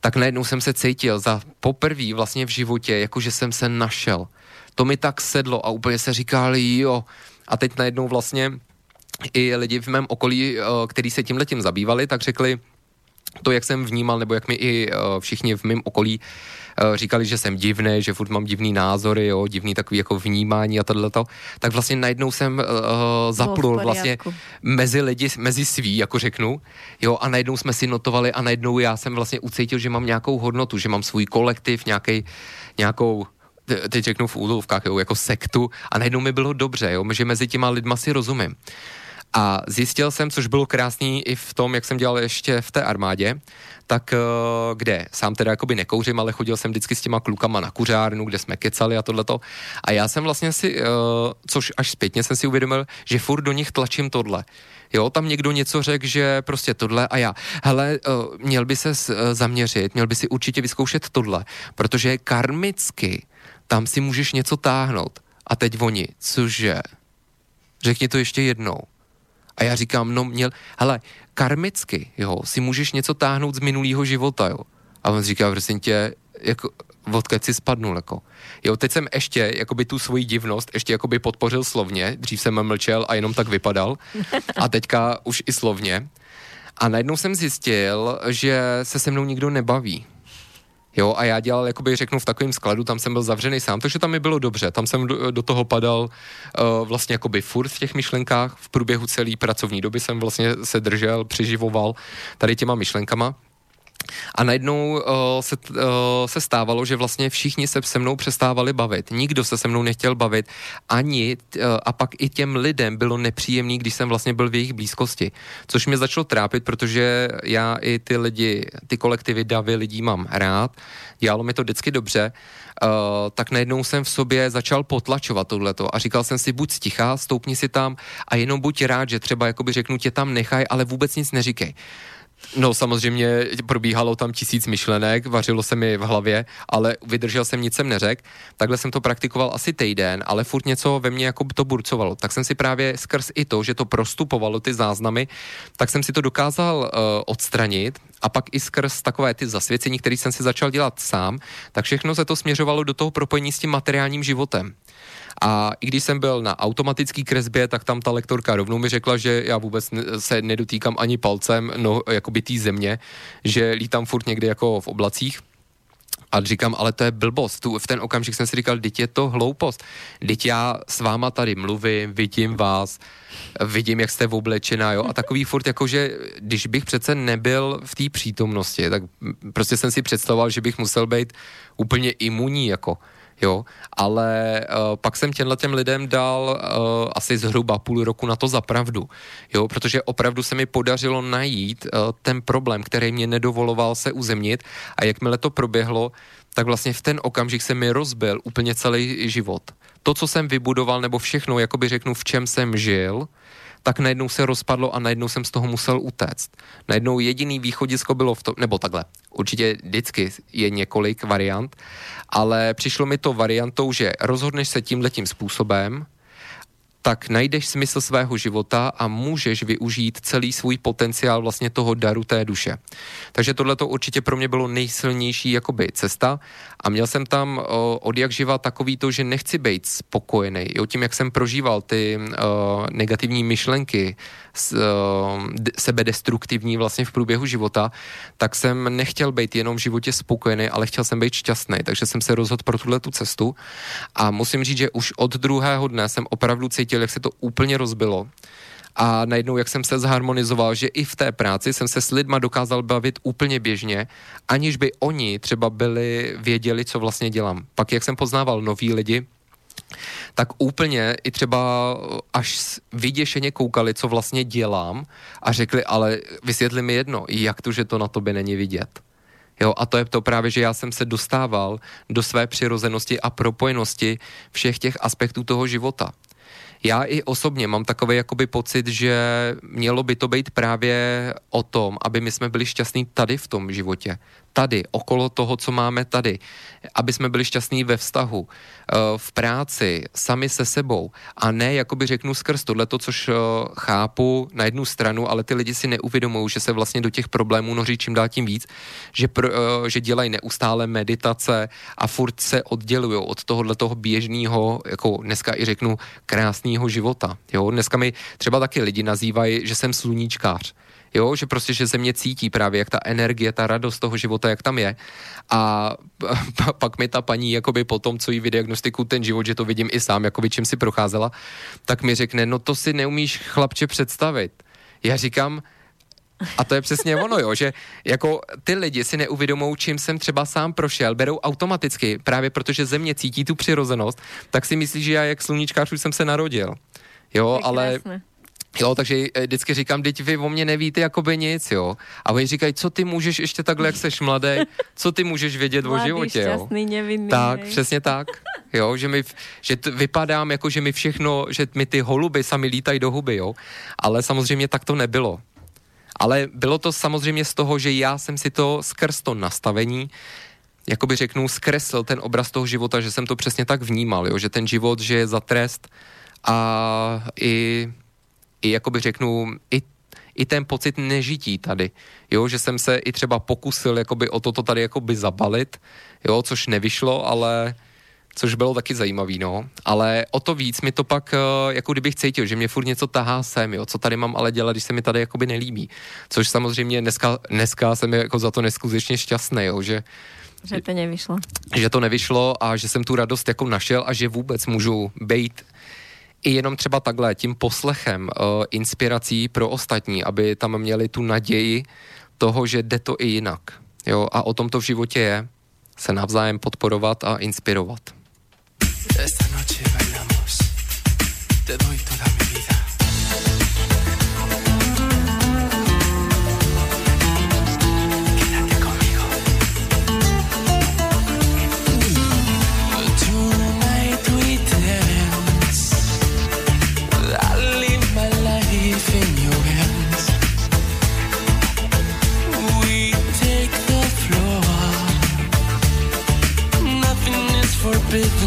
tak najednou jsem se cítil za poprvé vlastně v životě, jako že jsem se našel. To mi tak sedlo a úplně se říkali, jo. A teď najednou vlastně i lidi v mém okolí, uh, který se tímhle tím zabývali, tak řekli, to, jak jsem vnímal, nebo jak mi i uh, všichni v mém okolí uh, říkali, že jsem divný, že furt mám divný názory, jo, divný takový jako vnímání a tohleto, tak vlastně najednou jsem uh, zaplul vlastně mezi lidi, mezi svý, jako řeknu, jo, a najednou jsme si notovali a najednou já jsem vlastně ucítil, že mám nějakou hodnotu, že mám svůj kolektiv, nějaký, nějakou teď řeknu v úlovkách, jo, jako sektu a najednou mi bylo dobře, jo, že mezi těma lidma si rozumím. A zjistil jsem, což bylo krásný i v tom, jak jsem dělal ještě v té armádě, tak eh, kde sám teda jakoby nekouřím, ale chodil jsem vždycky s těma klukama na kuřárnu, kde jsme kecali a tohleto. A já jsem vlastně si, eh, což až zpětně jsem si uvědomil, že furt do nich tlačím tohle. Jo, tam někdo něco řekl, že prostě tohle a já. Hele, eh, měl by se zaměřit, měl by si určitě vyzkoušet tohle, protože karmicky tam si můžeš něco táhnout. A teď oni, cože? Řekni to ještě jednou. A já říkám, no měl, hele, karmicky, jo, si můžeš něco táhnout z minulého života, jo. A on říká, prosím tě, jako, odkud si spadnul, jako. Jo, teď jsem ještě, jakoby tu svoji divnost, ještě jakoby podpořil slovně, dřív jsem mlčel a jenom tak vypadal, a teďka už i slovně. A najednou jsem zjistil, že se se mnou nikdo nebaví. Jo, a já dělal, jakoby řeknu, v takovém skladu, tam jsem byl zavřený sám, takže tam mi bylo dobře. Tam jsem do, do toho padal uh, vlastně jakoby furt v těch myšlenkách. V průběhu celé pracovní doby jsem vlastně se držel, přiživoval tady těma myšlenkama. A najednou uh, se, uh, se stávalo, že vlastně všichni se se mnou přestávali bavit. Nikdo se se mnou nechtěl bavit. Ani uh, a pak i těm lidem bylo nepříjemný, když jsem vlastně byl v jejich blízkosti. Což mě začalo trápit, protože já i ty lidi, ty kolektivy davy lidí mám rád. Dělalo mi to vždycky dobře. Uh, tak najednou jsem v sobě začal potlačovat tohleto a říkal jsem si, buď stichá, stoupni si tam a jenom buď rád, že třeba jakoby řeknu tě tam nechaj, ale vůbec nic neříkej. No samozřejmě probíhalo tam tisíc myšlenek, vařilo se mi v hlavě, ale vydržel jsem, nic jsem neřekl. Takhle jsem to praktikoval asi týden, ale furt něco ve mně jako to burcovalo. Tak jsem si právě skrz i to, že to prostupovalo ty záznamy, tak jsem si to dokázal uh, odstranit a pak i skrz takové ty zasvěcení, které jsem si začal dělat sám, tak všechno se to směřovalo do toho propojení s tím materiálním životem. A i když jsem byl na automatický kresbě, tak tam ta lektorka rovnou mi řekla, že já vůbec se nedotýkám ani palcem no, jakoby té země, že lítám furt někde jako v oblacích. A říkám, ale to je blbost. Tu, v ten okamžik jsem si říkal, teď je to hloupost. Teď já s váma tady mluvím, vidím vás, vidím, jak jste oblečená, jo, a takový furt jako, že když bych přece nebyl v té přítomnosti, tak prostě jsem si představoval, že bych musel být úplně imunní, jako jo, ale uh, pak jsem těmhle těm lidem dal uh, asi zhruba půl roku na to za pravdu, jo, protože opravdu se mi podařilo najít uh, ten problém, který mě nedovoloval se uzemnit a jakmile to proběhlo, tak vlastně v ten okamžik se mi rozbil úplně celý život. To, co jsem vybudoval, nebo všechno, jakoby řeknu, v čem jsem žil, tak najednou se rozpadlo a najednou jsem z toho musel utéct. Najednou jediný východisko bylo v tom, nebo takhle, určitě vždycky je několik variant, ale přišlo mi to variantou, že rozhodneš se tímhletím způsobem, tak najdeš smysl svého života a můžeš využít celý svůj potenciál vlastně toho daru té duše. Takže tohle to určitě pro mě bylo nejsilnější jakoby cesta a měl jsem tam o, od jak živa takový to, že nechci být spokojený. Jo, tím, jak jsem prožíval ty o, negativní myšlenky, s, o, sebedestruktivní vlastně v průběhu života, tak jsem nechtěl být jenom v životě spokojený, ale chtěl jsem být šťastný. Takže jsem se rozhodl pro tuhle tu cestu a musím říct, že už od druhého dne jsem opravdu cítil, jak se to úplně rozbilo a najednou, jak jsem se zharmonizoval, že i v té práci jsem se s lidma dokázal bavit úplně běžně, aniž by oni třeba byli, věděli, co vlastně dělám. Pak, jak jsem poznával nový lidi, tak úplně i třeba až vyděšeně koukali, co vlastně dělám a řekli, ale vysvětli mi jedno, jak to, že to na tobě není vidět. Jo, a to je to právě, že já jsem se dostával do své přirozenosti a propojenosti všech těch aspektů toho života. Já i osobně mám takový jakoby pocit, že mělo by to být právě o tom, aby my jsme byli šťastní tady v tom životě tady, okolo toho, co máme tady, aby jsme byli šťastní ve vztahu, eh, v práci, sami se sebou a ne, jakoby řeknu skrz tohle, což eh, chápu na jednu stranu, ale ty lidi si neuvědomují, že se vlastně do těch problémů noří čím dál tím víc, že, pr, eh, že dělají neustále meditace a furt se oddělují od tohohle toho běžného, jako dneska i řeknu, krásného života. Jo? Dneska mi třeba taky lidi nazývají, že jsem sluníčkář jo, že prostě, že mě cítí právě, jak ta energie, ta radost toho života, jak tam je. A pak mi ta paní, jakoby po tom, co jí vydiagnostiku ten život, že to vidím i sám, jakoby čím si procházela, tak mi řekne, no to si neumíš chlapče představit. Já říkám, a to je přesně ono, jo, že jako ty lidi si neuvědomou, čím jsem třeba sám prošel, berou automaticky, právě protože země cítí tu přirozenost, tak si myslí, že já jak sluníčkář už jsem se narodil. Jo, ale krásné. Jo, takže eh, vždycky říkám, teď vy o mě nevíte jakoby nic, jo. A oni říkají, co ty můžeš ještě takhle, jak seš mladý, co ty můžeš vědět Mladý, o životě, šťastný, jo. Nevinný, tak, přesně tak. Jo, že mi, že t, vypadám jako, že mi všechno, že mi ty holuby sami lítají do huby, jo. Ale samozřejmě tak to nebylo. Ale bylo to samozřejmě z toho, že já jsem si to skrz to nastavení jakoby řeknu, zkreslil ten obraz toho života, že jsem to přesně tak vnímal, jo? že ten život, že je za trest a i i jakoby řeknu, i i ten pocit nežití tady, jo, že jsem se i třeba pokusil jakoby o toto tady jakoby zabalit, jo, což nevyšlo, ale což bylo taky zajímavý, no. Ale o to víc mi to pak, eh, jako kdybych cítil, že mě furt něco tahá sem, jo, co tady mám ale dělat, když se mi tady jakoby nelíbí. Což samozřejmě dneska, dneska jsem jako za to neskutečně šťastný, jo, že že to nevyšlo. Že to nevyšlo a že jsem tu radost jako našel a že vůbec můžu být i jenom třeba takhle, tím poslechem uh, inspirací pro ostatní, aby tam měli tu naději toho, že jde to i jinak. Jo, a o tom to v životě je. Se navzájem podporovat a inspirovat. Esta noche bailamos. Te doy toda mi stupid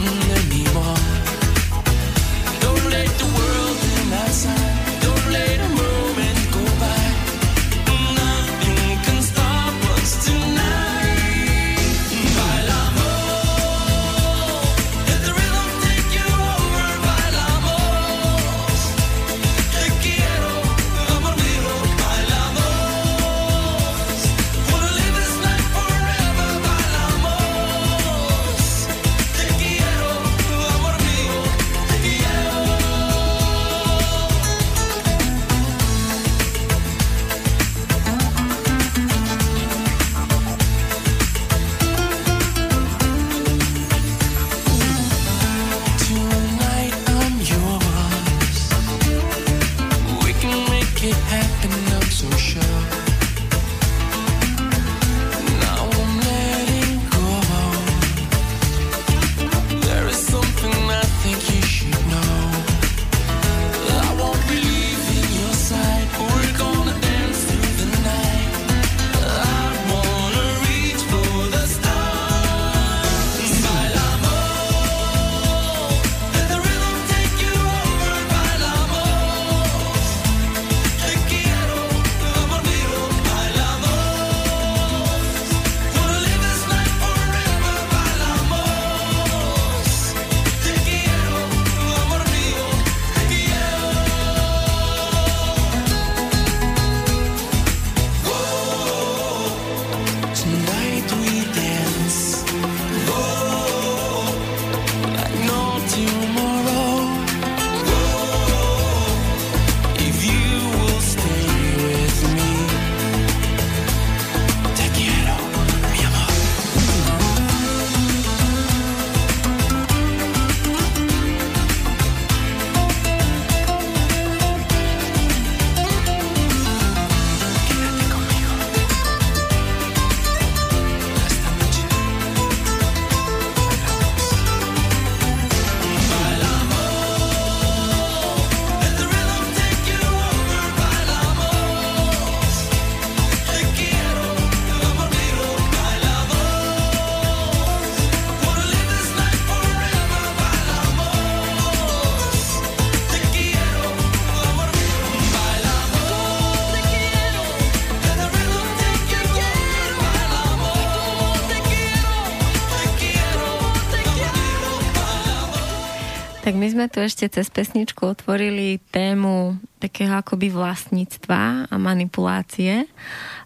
sme tu ešte cez pesničku otvorili tému takého akoby vlastníctva a manipulácie,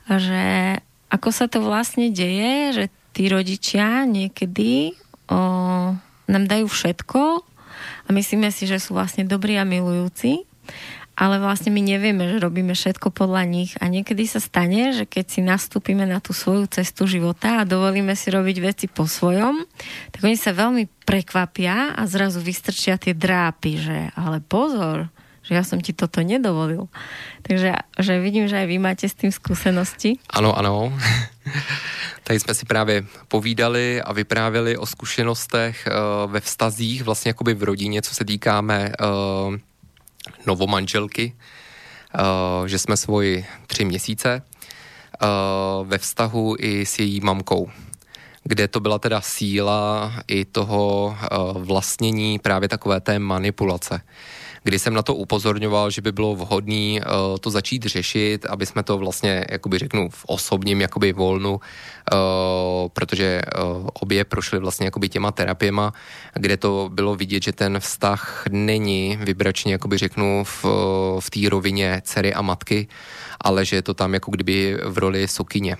že ako sa to vlastne deje, že tí rodičia niekedy o, nám dajú všetko a myslíme si, že sú vlastne dobrí a milujúci ale vlastne my nevieme, že robíme všetko podľa nich a niekedy sa stane, že keď si nastúpime na tú svoju cestu života a dovolíme si robiť veci po svojom, tak oni sa veľmi prekvapia a zrazu vystrčia tie drápy, že ale pozor, že ja som ti toto nedovolil. Takže že vidím, že aj vy máte s tým skúsenosti. Ano, ano. Tady jsme si právě povídali a vyprávěli o zkušenostech uh, ve vztazích, vlastně jakoby v rodině, co se týkáme uh, novomanželky, uh, že jsme svoji tři měsíce uh, ve vztahu i s její mamkou kde to byla teda síla i toho uh, vlastnění právě takové té manipulace kdy jsem na to upozorňoval, že by bylo vhodné uh, to začít řešit, aby jsme to vlastně, jakoby řeknu, v osobním jakoby volnu, uh, protože uh, obě prošly vlastně jakoby těma terapiema, kde to bylo vidět, že ten vztah není vybračně, jakoby řeknu, v, v té rovině dcery a matky, ale že je to tam jako kdyby v roli sokyně.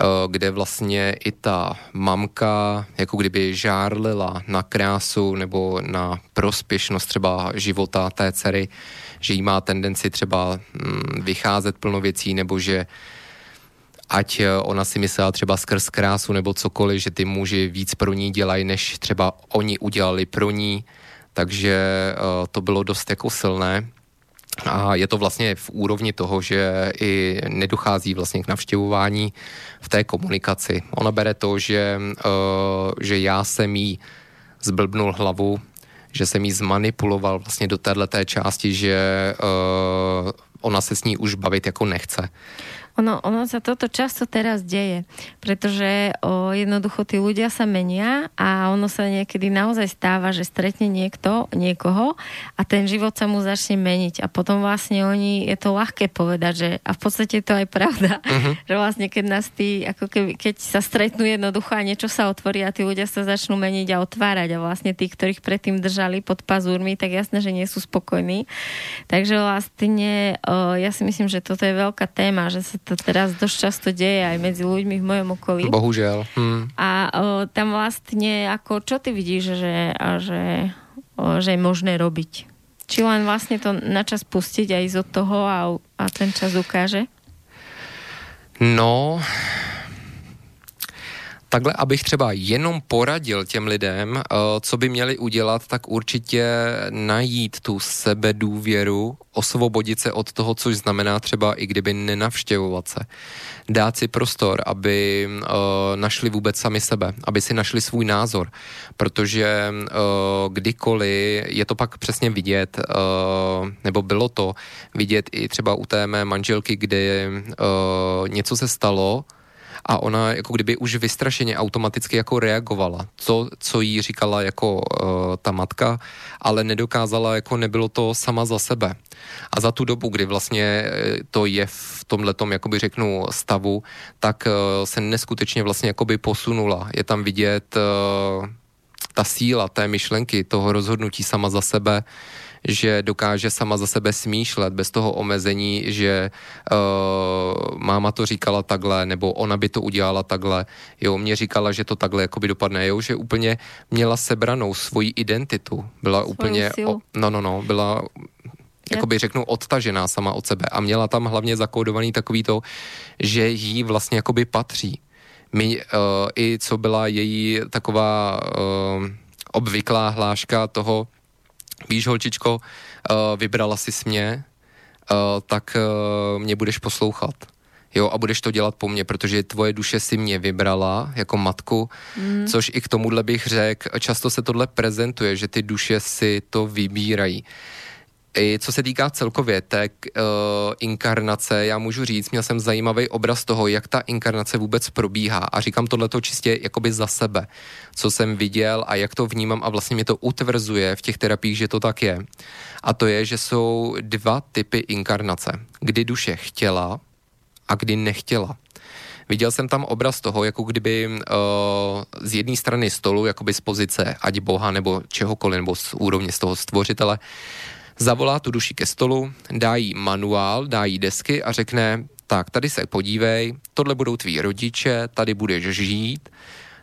Eh, kde vlastně i ta mamka jako kdyby žárlila na krásu nebo na prospěšnost třeba života té dcery, že jí má tendenci třeba mm, vycházet plno věcí nebo že ať ona si myslela třeba skrz krásu nebo cokoliv, že ty muži víc pro ní dělají, než třeba oni udělali pro ní, takže to bylo dost jako silné. A je to vlastně v úrovni toho, že i nedochází vlastně k navštěvování v té komunikaci. Ona bere to, že, uh, že já jsem jí zblbnul hlavu, že jsem jí zmanipuloval vlastně do této části, že uh, ona se s ní už bavit jako nechce. Ono, ono sa toto často teraz deje, pretože o, jednoducho tí ľudia sa menia a ono sa niekedy naozaj stáva, že stretne niekto, niekoho a ten život sa mu začne meniť a potom vlastne oni, je to ľahké povedať, že a v podstate to aj pravda, uh-huh. že vlastne keď nás tí, ako keby, keď sa stretnú jednoducho a niečo sa otvorí a tí ľudia sa začnú meniť a otvárať a vlastne tí, ktorých predtým držali pod pazúrmi, tak jasné, že nie sú spokojní. Takže vlastne o, ja si myslím, že toto je veľká téma, že sa to teraz dosť často deje aj medzi ľuďmi v mojom okolí. Bohužiaľ. Hmm. A o, tam vlastne, ako, čo ty vidíš, že, a, že, o, že je možné robiť? Či len vlastne to na čas pustiť a ísť od toho a, a ten čas ukáže? No, takhle, abych třeba jenom poradil těm lidem, eh, co by měli udělat, tak určitě najít tu sebedůvěru, osvobodit se od toho, což znamená třeba i kdyby nenavštěvovat se. Dát si prostor, aby uh, našli vůbec sami sebe, aby si našli svůj názor, protože uh, kdykoliv je to pak přesně vidět, nebo bylo to vidět i třeba u té mé manželky, kdy něco se stalo, a ona jako kdyby už vystrašeně automaticky jako reagovala. To, co jí říkala jako uh, ta matka, ale nedokázala, jako nebylo to sama za sebe. A za tu dobu, kdy vlastně eh, to je v tomhletom, jakoby řeknu, stavu, tak uh, se neskutečně vlastně jakoby posunula. Je tam vidět uh, ta síla té myšlenky, toho rozhodnutí sama za sebe, že dokáže sama za sebe smýšlet bez toho omezení, že uh, máma to říkala takhle, nebo ona by to udělala takhle. Jo, mě říkala, že to takhle jakoby dopadne, jo, že úplně měla sebranou svoji identitu. Byla Svoju úplně, o, no, no, no, byla jakoby řeknu odtažená sama od sebe a měla tam hlavně zakódovaný takový to, že jí vlastně jakoby patří. My, uh, i co byla její taková uh, obvyklá hláška toho, víš holčičko, uh, vybrala si mě, uh, tak uh, mě budeš poslouchat. Jo, a budeš to dělat po mně, protože tvoje duše si mě vybrala jako matku, mm. což i k tomuhle bych řekl, často se tohle prezentuje, že ty duše si to vybírají. I co se týká celkově té uh, inkarnace, já můžu říct, měl jsem zajímavý obraz toho, jak ta inkarnace vůbec probíhá a říkám tohleto čistě jakoby za sebe, co jsem viděl a jak to vnímám a vlastně mě to utvrzuje v těch terapiích, že to tak je. A to je, že jsou dva typy inkarnace, kdy duše chtěla a kdy nechtěla. Viděl jsem tam obraz toho, jako kdyby uh, z jedné strany stolu, jakoby z pozice ať boha nebo čehokoliv, nebo z úrovně z toho stvořitele, zavolá tu duši ke stolu, dá jí manuál, dá jí desky a řekne, tak tady se podívej, tohle budou tví rodiče, tady budeš žít,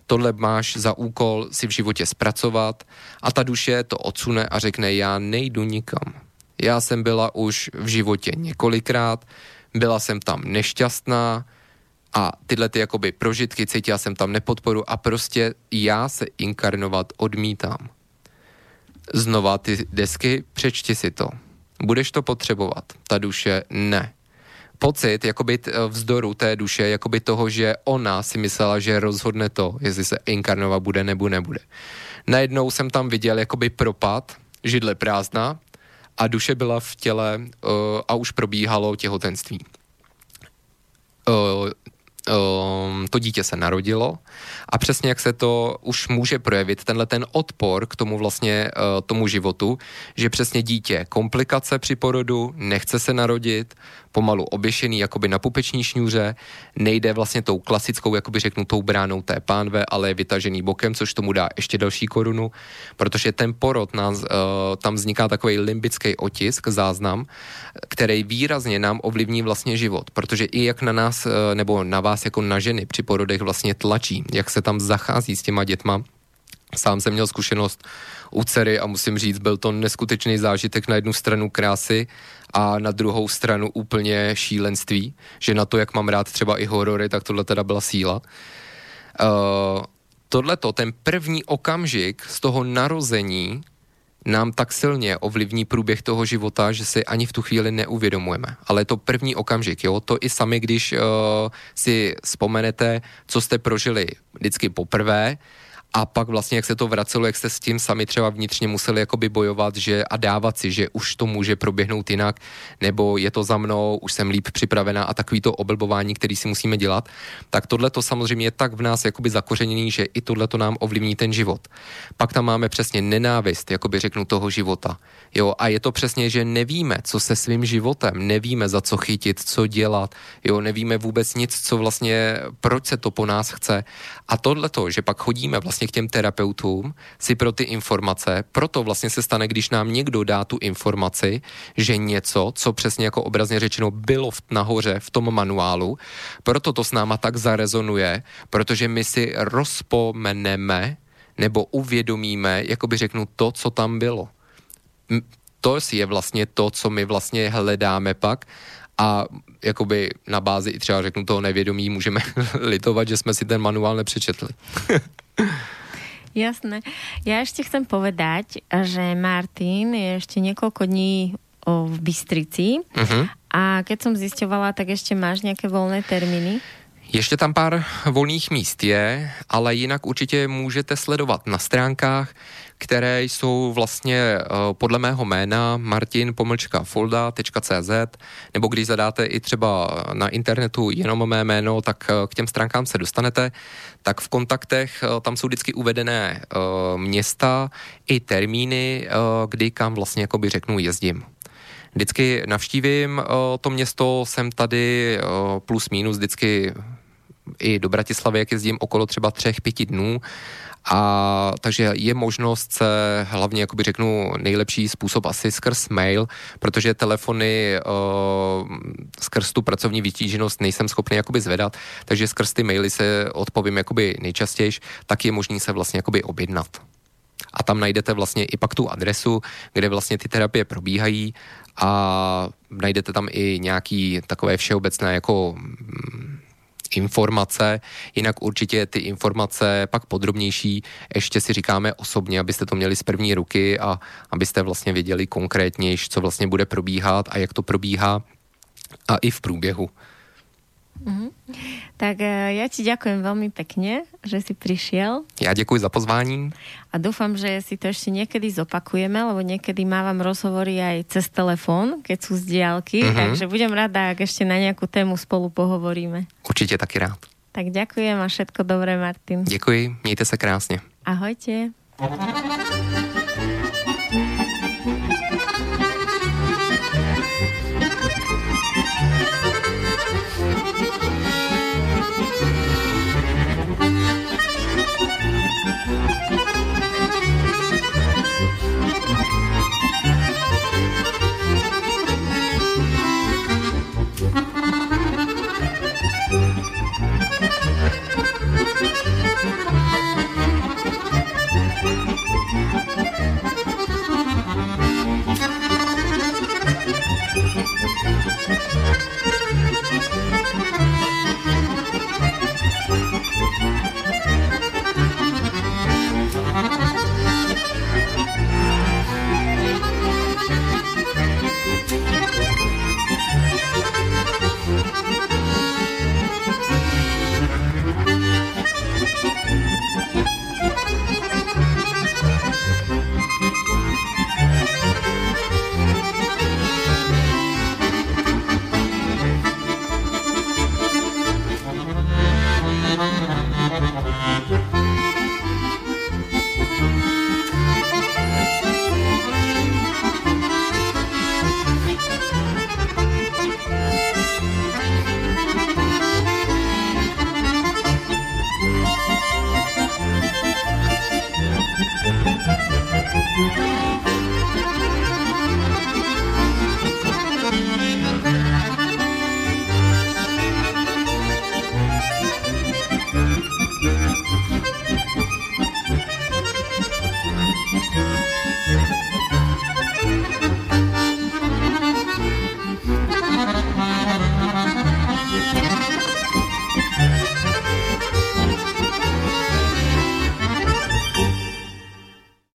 tohle máš za úkol si v životě zpracovat a ta duše to odsune a řekne, já nejdu nikam. Já jsem byla už v životě několikrát, byla jsem tam nešťastná a tyhle ty jakoby prožitky cítila jsem tam nepodporu a prostě já se inkarnovat odmítám znova ty desky, přečti si to. Budeš to potřebovat. Ta duše ne. Pocit jakoby vzdoru té duše, jakoby toho, že ona si myslela, že rozhodne to, jestli se inkarnovat bude nebo nebude. Najednou jsem tam viděl jakoby propad, židle prázdná a duše byla v těle uh, a už probíhalo těhotenství. Uh, to dítě se narodilo a přesně jak se to už může projevit, tenhle ten odpor k tomu vlastně uh, tomu životu, že přesně dítě komplikace při porodu, nechce se narodit, pomalu oběšený jakoby na pupeční šňůře, nejde vlastně tou klasickou, jakoby řeknu, tou bránou té pánve, ale je vytažený bokem, což tomu dá ještě další korunu, protože ten porod nás, uh, tam vzniká takový limbický otisk, záznam, který výrazně nám ovlivní vlastně život, protože i jak na nás, uh, nebo na vás jako na ženy při porodech vlastně tlačí, jak se tam zachází s těma dětma, Sám jsem měl zkušenost u dcery a musím říct, byl to neskutečný zážitek na jednu stranu krásy a na druhou stranu úplně šílenství, že na to, jak mám rád třeba i horory, tak tohle teda byla síla. Uh, tohleto, ten první okamžik z toho narození nám tak silně ovlivní průběh toho života, že si ani v tu chvíli neuvědomujeme. Ale je to první okamžik, jo? To i sami, když uh, si vzpomenete, co jste prožili vždycky poprvé, a pak vlastně, jak se to vracelo, jak jste s tím sami třeba vnitřně museli jakoby bojovat že a dávat si, že už to může proběhnout jinak, nebo je to za mnou, už jsem líp připravená a takový to oblbování, který si musíme dělat, tak tohle to samozřejmě je tak v nás jakoby zakořeněný, že i tohle to nám ovlivní ten život. Pak tam máme přesně nenávist, jakoby řeknu toho života. Jo, a je to přesně, že nevíme, co se svým životem, nevíme, za co chytit, co dělat, jo, nevíme vůbec nic, co vlastně, proč se to po nás chce. A tohle to, že pak chodíme vlastně k těm terapeutům si pro ty informace, proto vlastně se stane, když nám někdo dá tu informaci, že něco, co přesně jako obrazně řečeno bylo v, nahoře v tom manuálu, proto to s náma tak zarezonuje, protože my si rozpomeneme nebo uvědomíme, jako by řeknu, to, co tam bylo. To je vlastně to, co my vlastně hledáme pak a jakoby na bázi i třeba řeknu toho nevědomí můžeme litovat, že jsme si ten manuál nepřečetli. Jasné. Ja ešte chcem povedať, že Martin je ešte niekoľko dní v Bystrici uh-huh. a keď som zisťovala, tak ešte máš nejaké voľné termíny? Ještě tam pár volných míst je, ale jinak určitě můžete sledovat na stránkách, které jsou vlastně uh, podle mého jména martin folda.cz nebo když zadáte i třeba na internetu jenom mé jméno, tak uh, k těm stránkám se dostanete, tak v kontaktech uh, tam jsou vždycky uvedené města i termíny, kdy kam vlastně jakoby řeknu jezdím. Vždycky navštívím uh, to město, jsem tady uh, plus minus vždycky i do Bratislavy, jak jezdím okolo třeba třech, pěti dnů. A takže je možnost se hlavně, jakoby řeknu, nejlepší způsob asi skrz mail, protože telefony uh, skrz tu pracovní vytíženost nejsem schopný jakoby zvedat, takže skrz ty maily se odpovím jakoby nejčastěji, tak je možný se vlastně jakoby objednat. A tam najdete vlastně i pak tu adresu, kde vlastně ty terapie probíhají. A najdete tam i nějaký takové všeobecné jako mm, informace, jinak určitě ty informace pak podrobnější ještě si říkáme osobně, abyste to měli z první ruky a abyste vlastně věděli konkrétně, co vlastně bude probíhat a jak to probíhá a i v průběhu. Mm-hmm. Tak eh, ja ti ďakujem veľmi pekne, že si prišiel. Ja ďakujem za pozvání. A dúfam, že si to ešte niekedy zopakujeme, lebo niekedy mávam rozhovory aj cez telefón, keď sú z diálky, mm-hmm. takže budem rada, ak ešte na nejakú tému spolu pohovoríme. Určite taky rád. Tak ďakujem a všetko dobré, Martin. Děkuji, mějte se krásně. Ahojte.